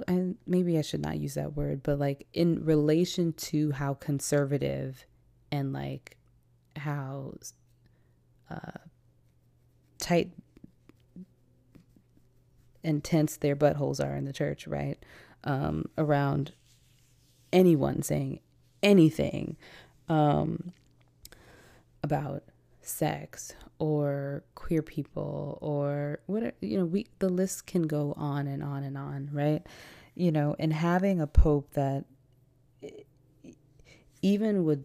I maybe I should not use that word, but like in relation to how conservative and like how uh, tight and tense their buttholes are in the church, right? Um, around anyone saying anything um, about sex or queer people or what you know we the list can go on and on and on right? You know and having a pope that even would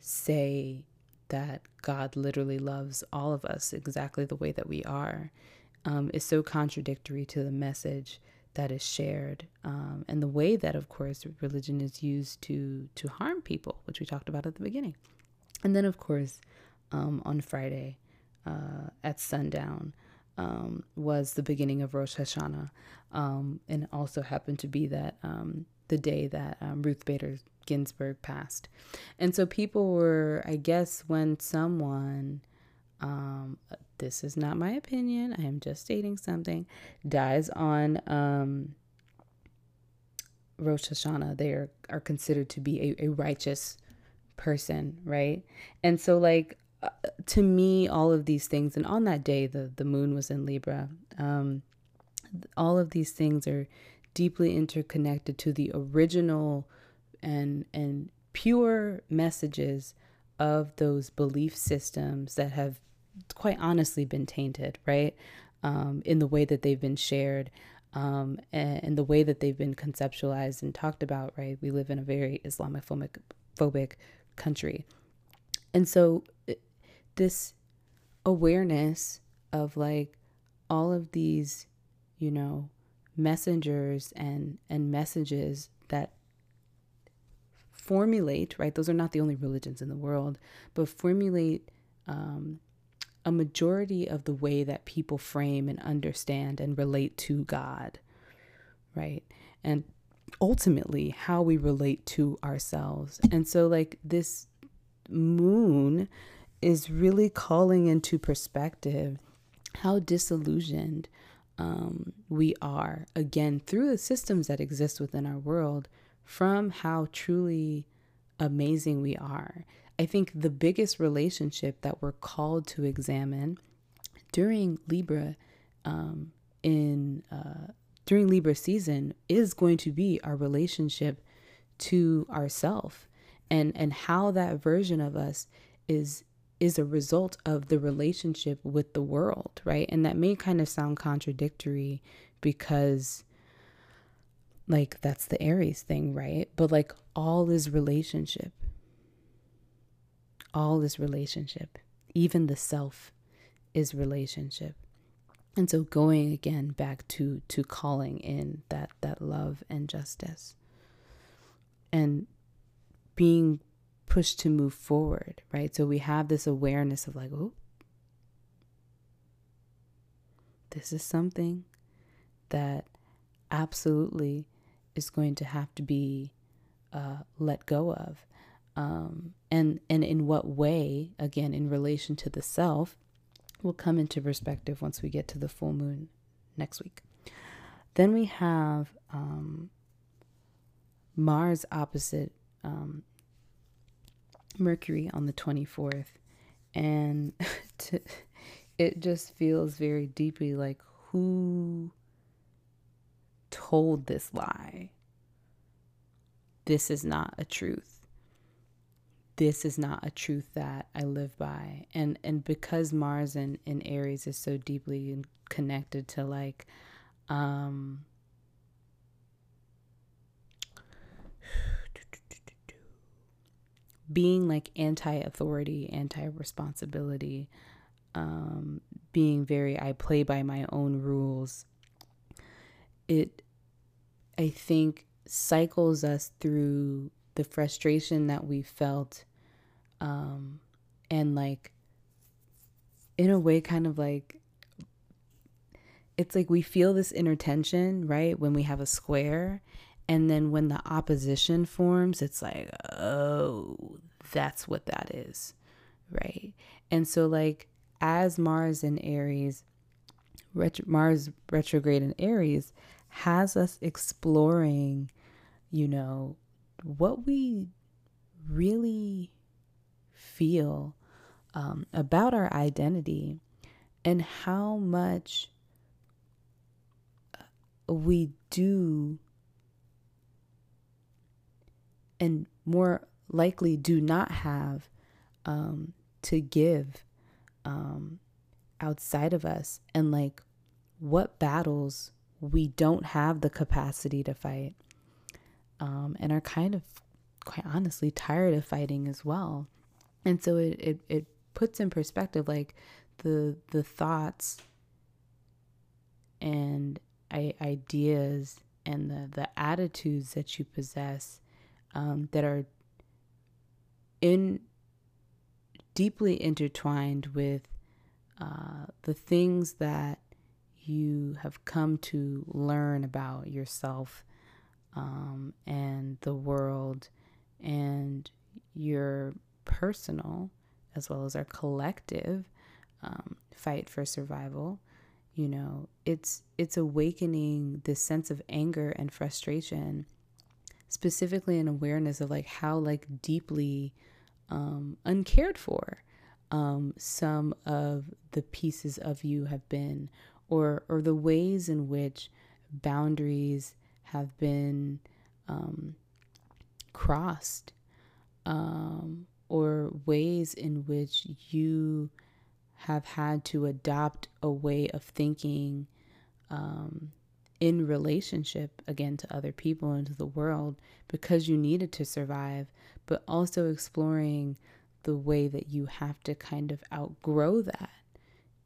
say that god literally loves all of us exactly the way that we are um, is so contradictory to the message that is shared um, and the way that of course religion is used to to harm people which we talked about at the beginning. And then of course um, on friday uh, at sundown um, was the beginning of rosh hashanah um, and also happened to be that um, the day that um, ruth bader ginsburg passed and so people were i guess when someone um, this is not my opinion. I am just stating something. Dies on um, Rosh Hashanah. They are, are considered to be a, a righteous person, right? And so, like, to me, all of these things, and on that day, the, the moon was in Libra. Um, all of these things are deeply interconnected to the original and and pure messages of those belief systems that have quite honestly been tainted, right? Um, in the way that they've been shared um, and, and, the way that they've been conceptualized and talked about, right? We live in a very Islamophobic phobic country. And so this awareness of like all of these, you know, messengers and and messages that formulate, right? Those are not the only religions in the world, but formulate um, a majority of the way that people frame and understand and relate to God, right? And ultimately how we relate to ourselves. And so, like, this moon is really calling into perspective how disillusioned um, we are, again, through the systems that exist within our world, from how truly amazing we are. I think the biggest relationship that we're called to examine during Libra um, in uh, during Libra season is going to be our relationship to ourself and and how that version of us is is a result of the relationship with the world, right? And that may kind of sound contradictory because like that's the Aries thing, right? But like all is relationship all is relationship. Even the self is relationship. And so going again back to to calling in that that love and justice. And being pushed to move forward, right? So we have this awareness of like, oh, this is something that absolutely is going to have to be uh, let go of um, and and in what way again in relation to the self will come into perspective once we get to the full moon next week then we have um, mars opposite um, mercury on the 24th and to, it just feels very deeply like who told this lie this is not a truth this is not a truth that I live by. And and because Mars in, in Aries is so deeply connected to like um being like anti-authority, anti-responsibility, um, being very I play by my own rules. It I think cycles us through the frustration that we felt um and like in a way kind of like it's like we feel this inner tension right when we have a square and then when the opposition forms it's like oh that's what that is right? And so like as mars in aries ret- mars retrograde in aries has us exploring, you know, what we really feel um, about our identity and how much we do and more likely do not have um, to give um, outside of us. And like what battles we don't have the capacity to fight um, and are kind of quite honestly tired of fighting as well. And so it, it, it puts in perspective like the the thoughts and I- ideas and the, the attitudes that you possess um, that are in deeply intertwined with uh, the things that you have come to learn about yourself um, and the world and your personal as well as our collective um, fight for survival. You know it's it's awakening this sense of anger and frustration specifically an awareness of like how like deeply um, uncared for um, some of the pieces of you have been or or the ways in which boundaries have been um, crossed um, or ways in which you have had to adopt a way of thinking um, in relationship again to other people and to the world because you needed to survive, but also exploring the way that you have to kind of outgrow that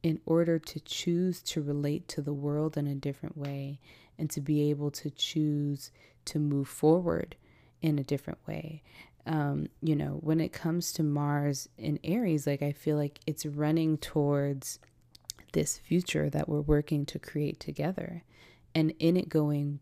in order to choose to relate to the world in a different way and to be able to choose to move forward in a different way um, you know, when it comes to Mars in Aries, like I feel like it's running towards this future that we're working to create together. And in it going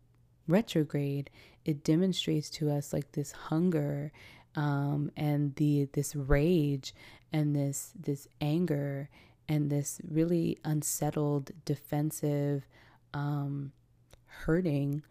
retrograde, it demonstrates to us like this hunger um, and the this rage and this this anger and this really unsettled, defensive, um, hurting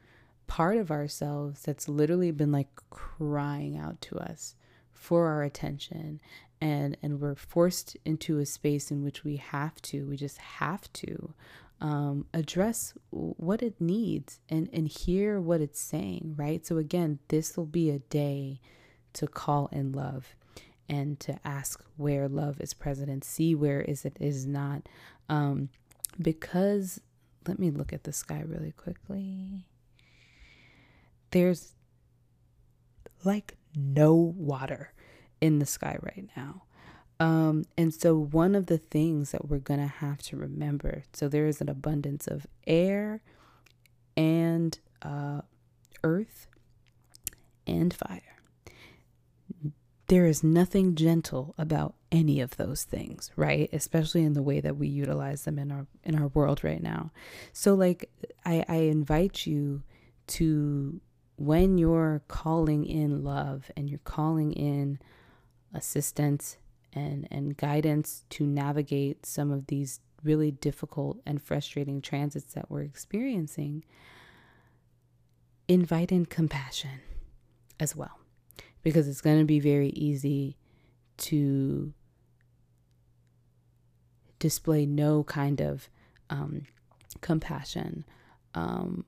part of ourselves that's literally been like crying out to us for our attention. And and we're forced into a space in which we have to we just have to um, address what it needs and and hear what it's saying right? So again this will be a day to call in love and to ask where love is present and see where is it is not. Um, because let me look at the sky really quickly. There's like no water in the sky right now. Um, and so, one of the things that we're going to have to remember so, there is an abundance of air and uh, earth and fire. There is nothing gentle about any of those things, right? Especially in the way that we utilize them in our in our world right now. So, like, I, I invite you to when you're calling in love and you're calling in assistance and, and guidance to navigate some of these really difficult and frustrating transits that we're experiencing, invite in compassion as well. Because it's going to be very easy to display no kind of um, compassion um,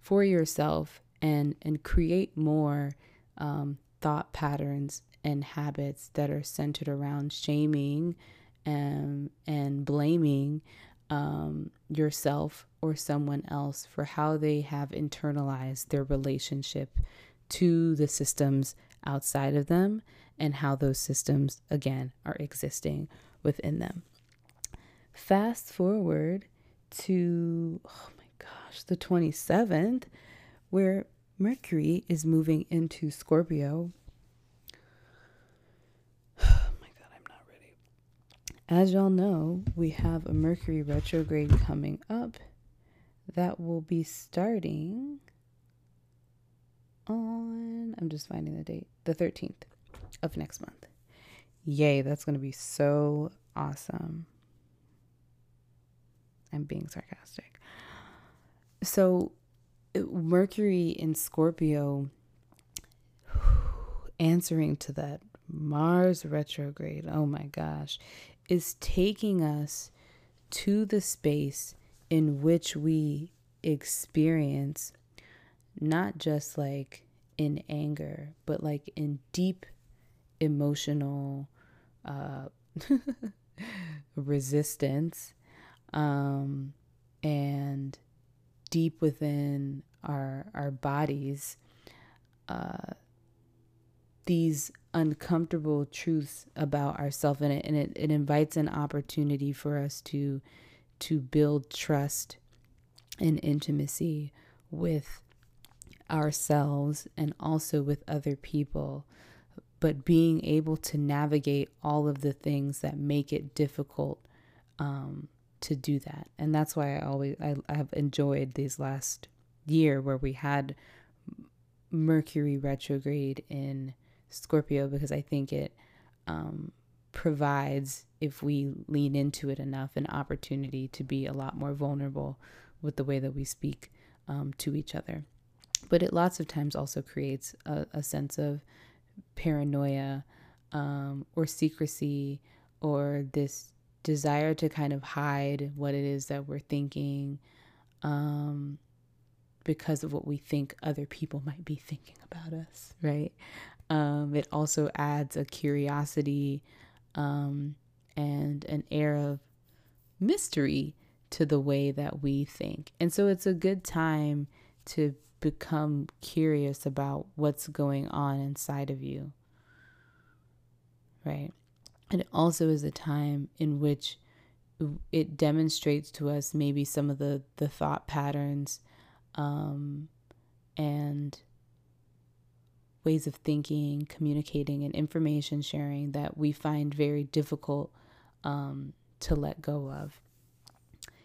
for yourself and and create more um, thought patterns and habits that are centered around shaming and and blaming um, yourself or someone else for how they have internalized their relationship to the systems outside of them and how those systems again are existing within them. Fast forward to oh my gosh, the 27th where Mercury is moving into Scorpio. Oh my God, I'm not ready. As y'all know, we have a Mercury retrograde coming up that will be starting on, I'm just finding the date, the 13th of next month. Yay, that's going to be so awesome. I'm being sarcastic. So, Mercury in Scorpio answering to that Mars retrograde, oh my gosh, is taking us to the space in which we experience not just like in anger, but like in deep emotional uh, resistance um, and deep within our our bodies uh, these uncomfortable truths about ourselves and it and it, it invites an opportunity for us to to build trust and intimacy with ourselves and also with other people. But being able to navigate all of the things that make it difficult um, to do that. And that's why i always I, I have enjoyed these last year where we had mercury retrograde in scorpio because i think it um, provides if we lean into it enough an opportunity to be a lot more vulnerable with the way that we speak um, to each other but it lots of times also creates a, a sense of paranoia um, or secrecy or this desire to kind of hide what it is that we're thinking um, because of what we think other people might be thinking about us, right? Um, it also adds a curiosity um, and an air of mystery to the way that we think. And so it's a good time to become curious about what's going on inside of you. Right? And it also is a time in which it demonstrates to us maybe some of the, the thought patterns um, and ways of thinking, communicating, and information sharing that we find very difficult um, to let go of.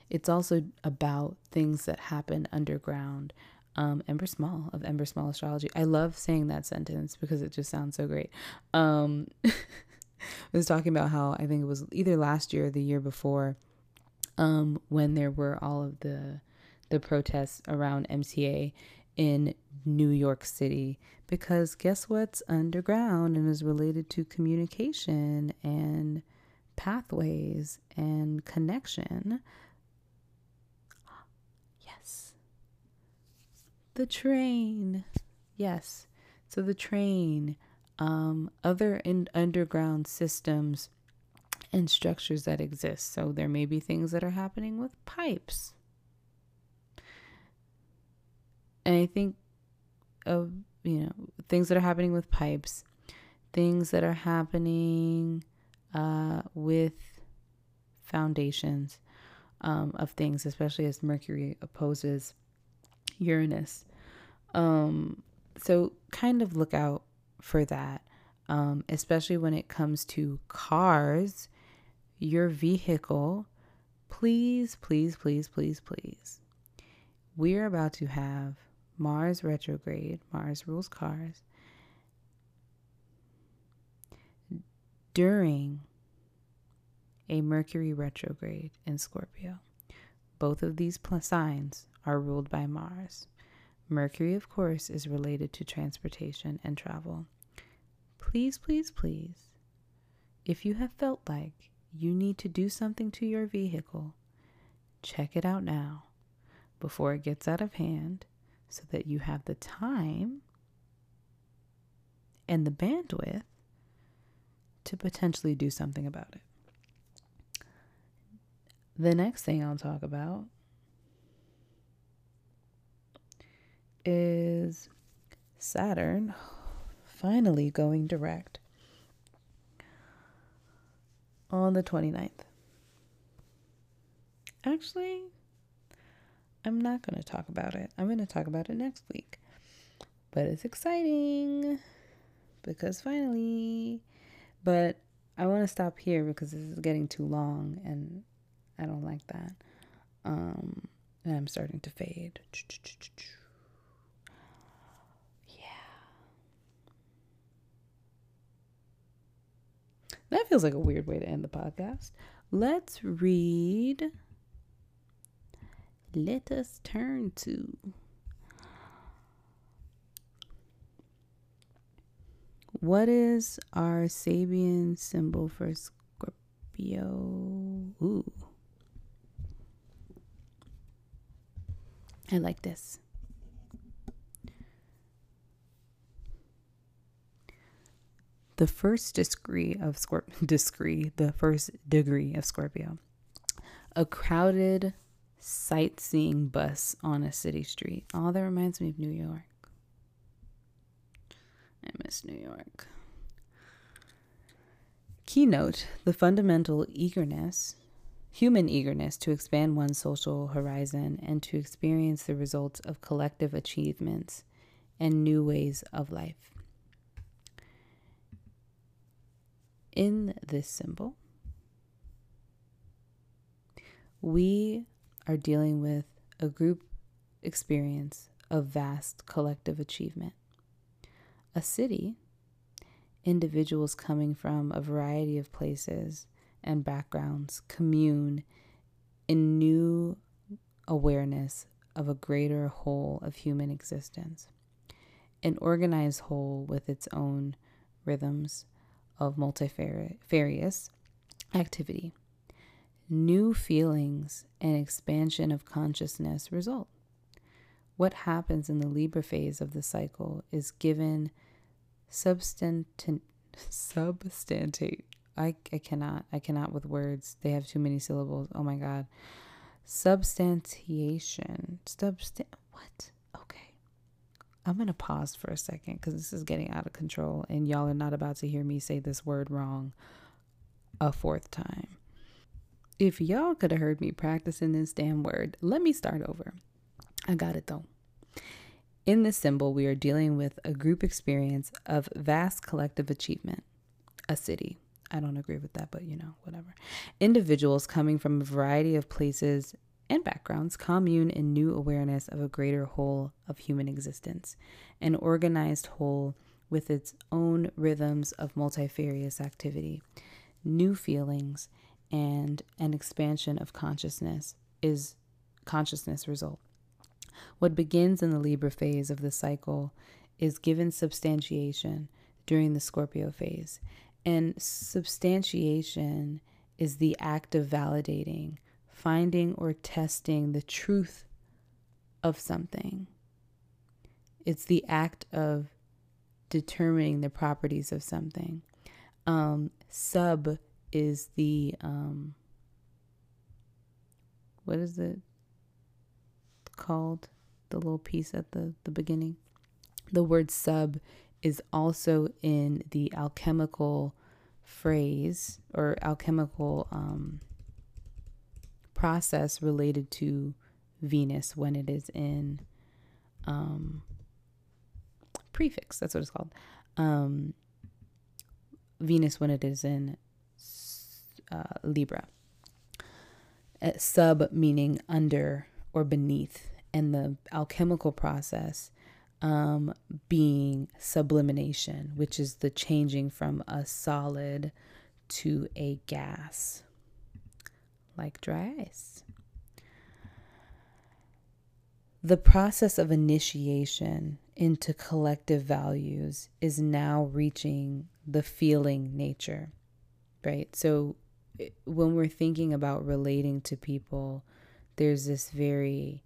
It's also about things that happen underground um, Ember Small of Ember Small Astrology. I love saying that sentence because it just sounds so great. Um, I was talking about how I think it was either last year or the year before um, when there were all of the the protests around MTA in New York City because guess what's underground and is related to communication and pathways and connection Yes. The train. Yes. So the train, um, other in underground systems and structures that exist. So there may be things that are happening with pipes. And I think of, you know, things that are happening with pipes, things that are happening uh, with foundations um, of things, especially as Mercury opposes Uranus. Um, so kind of look out for that, um, especially when it comes to cars, your vehicle. Please, please, please, please, please. We're about to have Mars retrograde, Mars rules cars, during a Mercury retrograde in Scorpio. Both of these signs are ruled by Mars. Mercury, of course, is related to transportation and travel. Please, please, please, if you have felt like you need to do something to your vehicle, check it out now before it gets out of hand so that you have the time and the bandwidth to potentially do something about it. The next thing I'll talk about is Saturn finally going direct on the 29th. Actually, I'm not going to talk about it. I'm going to talk about it next week. But it's exciting because finally, but I want to stop here because this is getting too long and I don't like that. Um, and I'm starting to fade. Yeah. That feels like a weird way to end the podcast. Let's read let us turn to. What is our Sabian symbol for Scorpio? Ooh. I like this. The first degree of Scorpio, degree, the first degree of Scorpio. A crowded sightseeing bus on a city street. Oh, that reminds me of New York. I miss New York. Keynote the fundamental eagerness, human eagerness to expand one's social horizon and to experience the results of collective achievements and new ways of life. In this symbol, we are dealing with a group experience of vast collective achievement. A city, individuals coming from a variety of places and backgrounds commune in new awareness of a greater whole of human existence, an organized whole with its own rhythms of multifarious activity new feelings and expansion of consciousness result. What happens in the Libra phase of the cycle is given substantant, substantate. I, I cannot, I cannot with words. They have too many syllables. Oh my God. Substantiation. Substan, what? Okay. I'm going to pause for a second because this is getting out of control and y'all are not about to hear me say this word wrong a fourth time. If y'all could have heard me practicing this damn word, let me start over. I got it though. In this symbol, we are dealing with a group experience of vast collective achievement, a city. I don't agree with that, but you know, whatever. Individuals coming from a variety of places and backgrounds commune in new awareness of a greater whole of human existence, an organized whole with its own rhythms of multifarious activity, new feelings, and an expansion of consciousness is consciousness result. What begins in the Libra phase of the cycle is given substantiation during the Scorpio phase. And substantiation is the act of validating, finding or testing the truth of something. It's the act of determining the properties of something. Um, sub is the um what is it called the little piece at the the beginning the word sub is also in the alchemical phrase or alchemical um, process related to Venus when it is in um, prefix. That's what it's called. Um, Venus when it is in uh, Libra. Sub meaning under or beneath, and the alchemical process um, being sublimination, which is the changing from a solid to a gas, like dry ice. The process of initiation into collective values is now reaching the feeling nature, right? So when we're thinking about relating to people, there's this very,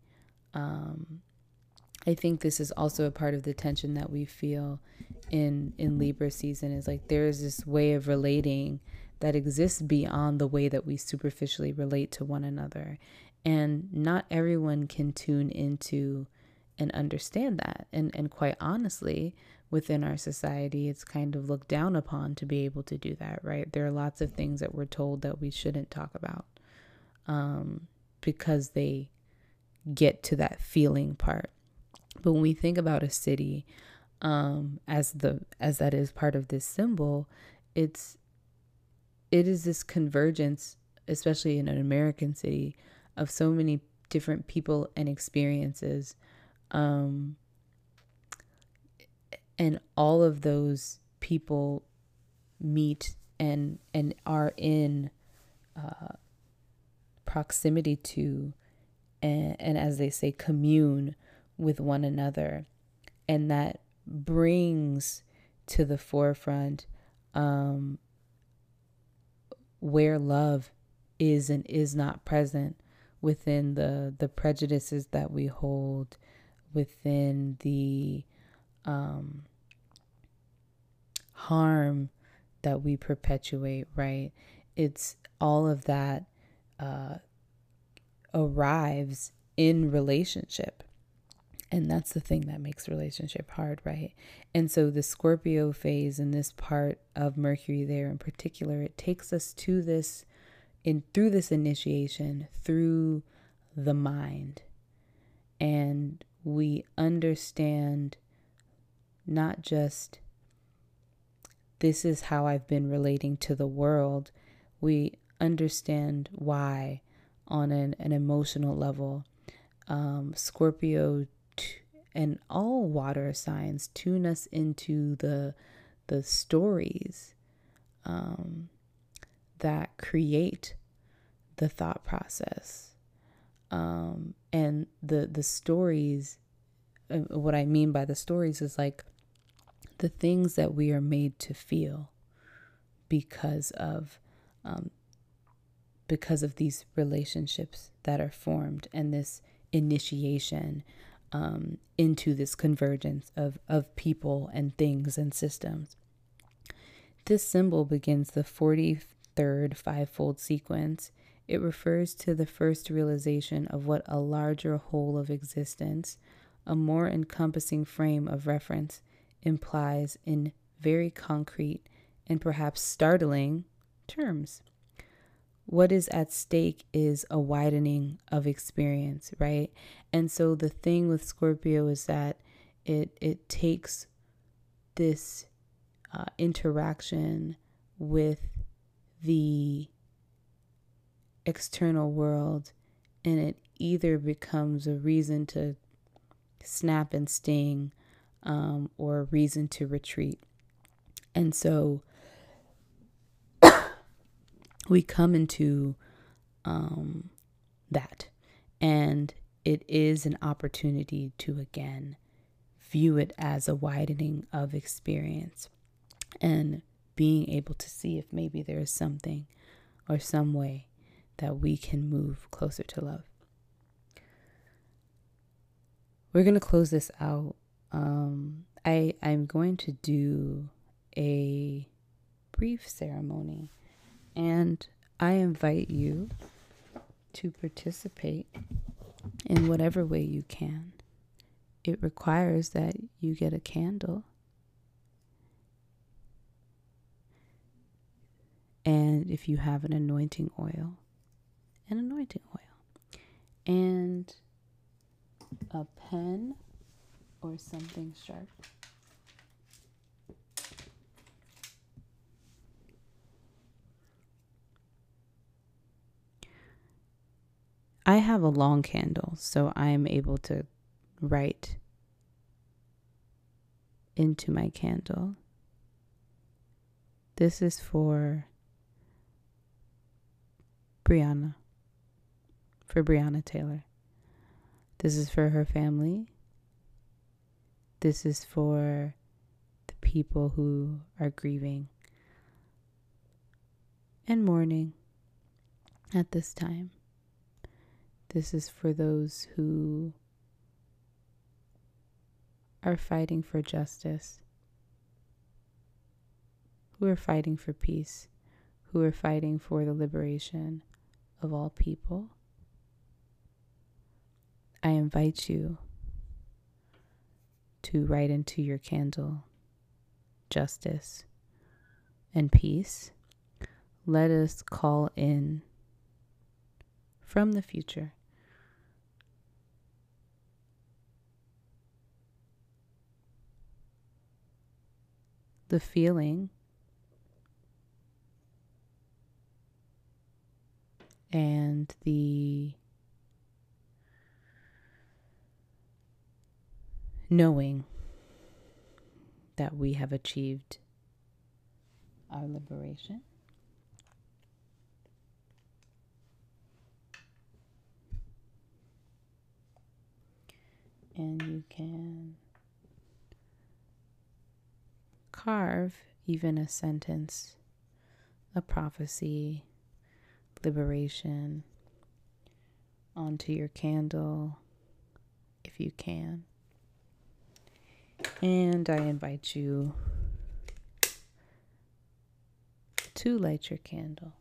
um, I think this is also a part of the tension that we feel in in Libra season is like there is this way of relating that exists beyond the way that we superficially relate to one another, and not everyone can tune into and understand that. And and quite honestly, within our society, it's kind of looked down upon to be able to do that, right? There are lots of things that we're told that we shouldn't talk about um, because they get to that feeling part. But when we think about a city um, as the as that is part of this symbol, it's it is this convergence, especially in an American city, of so many different people and experiences. Um, and all of those people meet and and are in uh, proximity to and, and as they say commune with one another. And that brings to the forefront um, where love is and is not present within the the prejudices that we hold within the um, harm that we perpetuate right? It's all of that uh, arrives in relationship. And that's the thing that makes relationship hard right? And so the scorpio phase in this part of mercury there in particular it takes us to this in through this initiation through the mind. And we understand not just this is how I've been relating to the world, we understand why on an, an emotional level. Um, Scorpio t- and all water signs tune us into the the stories um, that create the thought process um, and the the stories uh, what i mean by the stories is like the things that we are made to feel because of um, because of these relationships that are formed and this initiation um, into this convergence of, of people and things and systems. This symbol begins the 43rd fivefold sequence. It refers to the first realization of what a larger whole of existence, a more encompassing frame of reference, implies in very concrete and perhaps startling terms. What is at stake is a widening of experience, right? And so the thing with Scorpio is that it it takes this uh, interaction with the external world and it either becomes a reason to snap and sting um, or a reason to retreat. And so we come into um, that, and it is an opportunity to again view it as a widening of experience and being able to see if maybe there is something or some way that we can move closer to love. We're going to close this out. Um, I, I'm going to do a brief ceremony and I invite you to participate in whatever way you can. It requires that you get a candle and if you have an anointing oil, an anointing oil, and a pen or something sharp. I have a long candle, so I am able to write into my candle. This is for Breonna, for Breonna Taylor. This is for her family. This is for the people who are grieving and mourning at this time. This is for those who are fighting for justice, who are fighting for peace, who are fighting for the liberation of all people. I invite you to write into your candle justice and peace. Let us call in from the future the feeling and the knowing that we have achieved our liberation. And you can carve even a sentence, a prophecy, liberation onto your candle if you can. And I invite you to light your candle.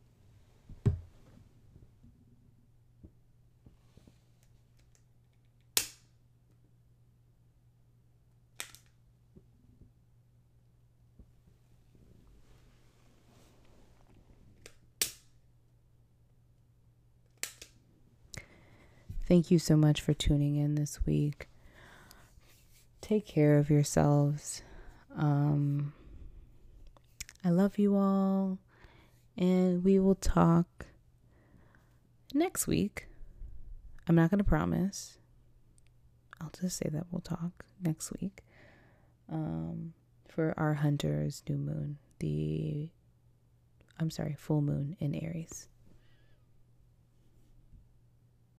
Thank you so much for tuning in this week. Take care of yourselves. Um, I love you all, and we will talk next week. I'm not going to promise. I'll just say that we'll talk next week um, for our Hunter's new moon, the I'm sorry, full moon in Aries.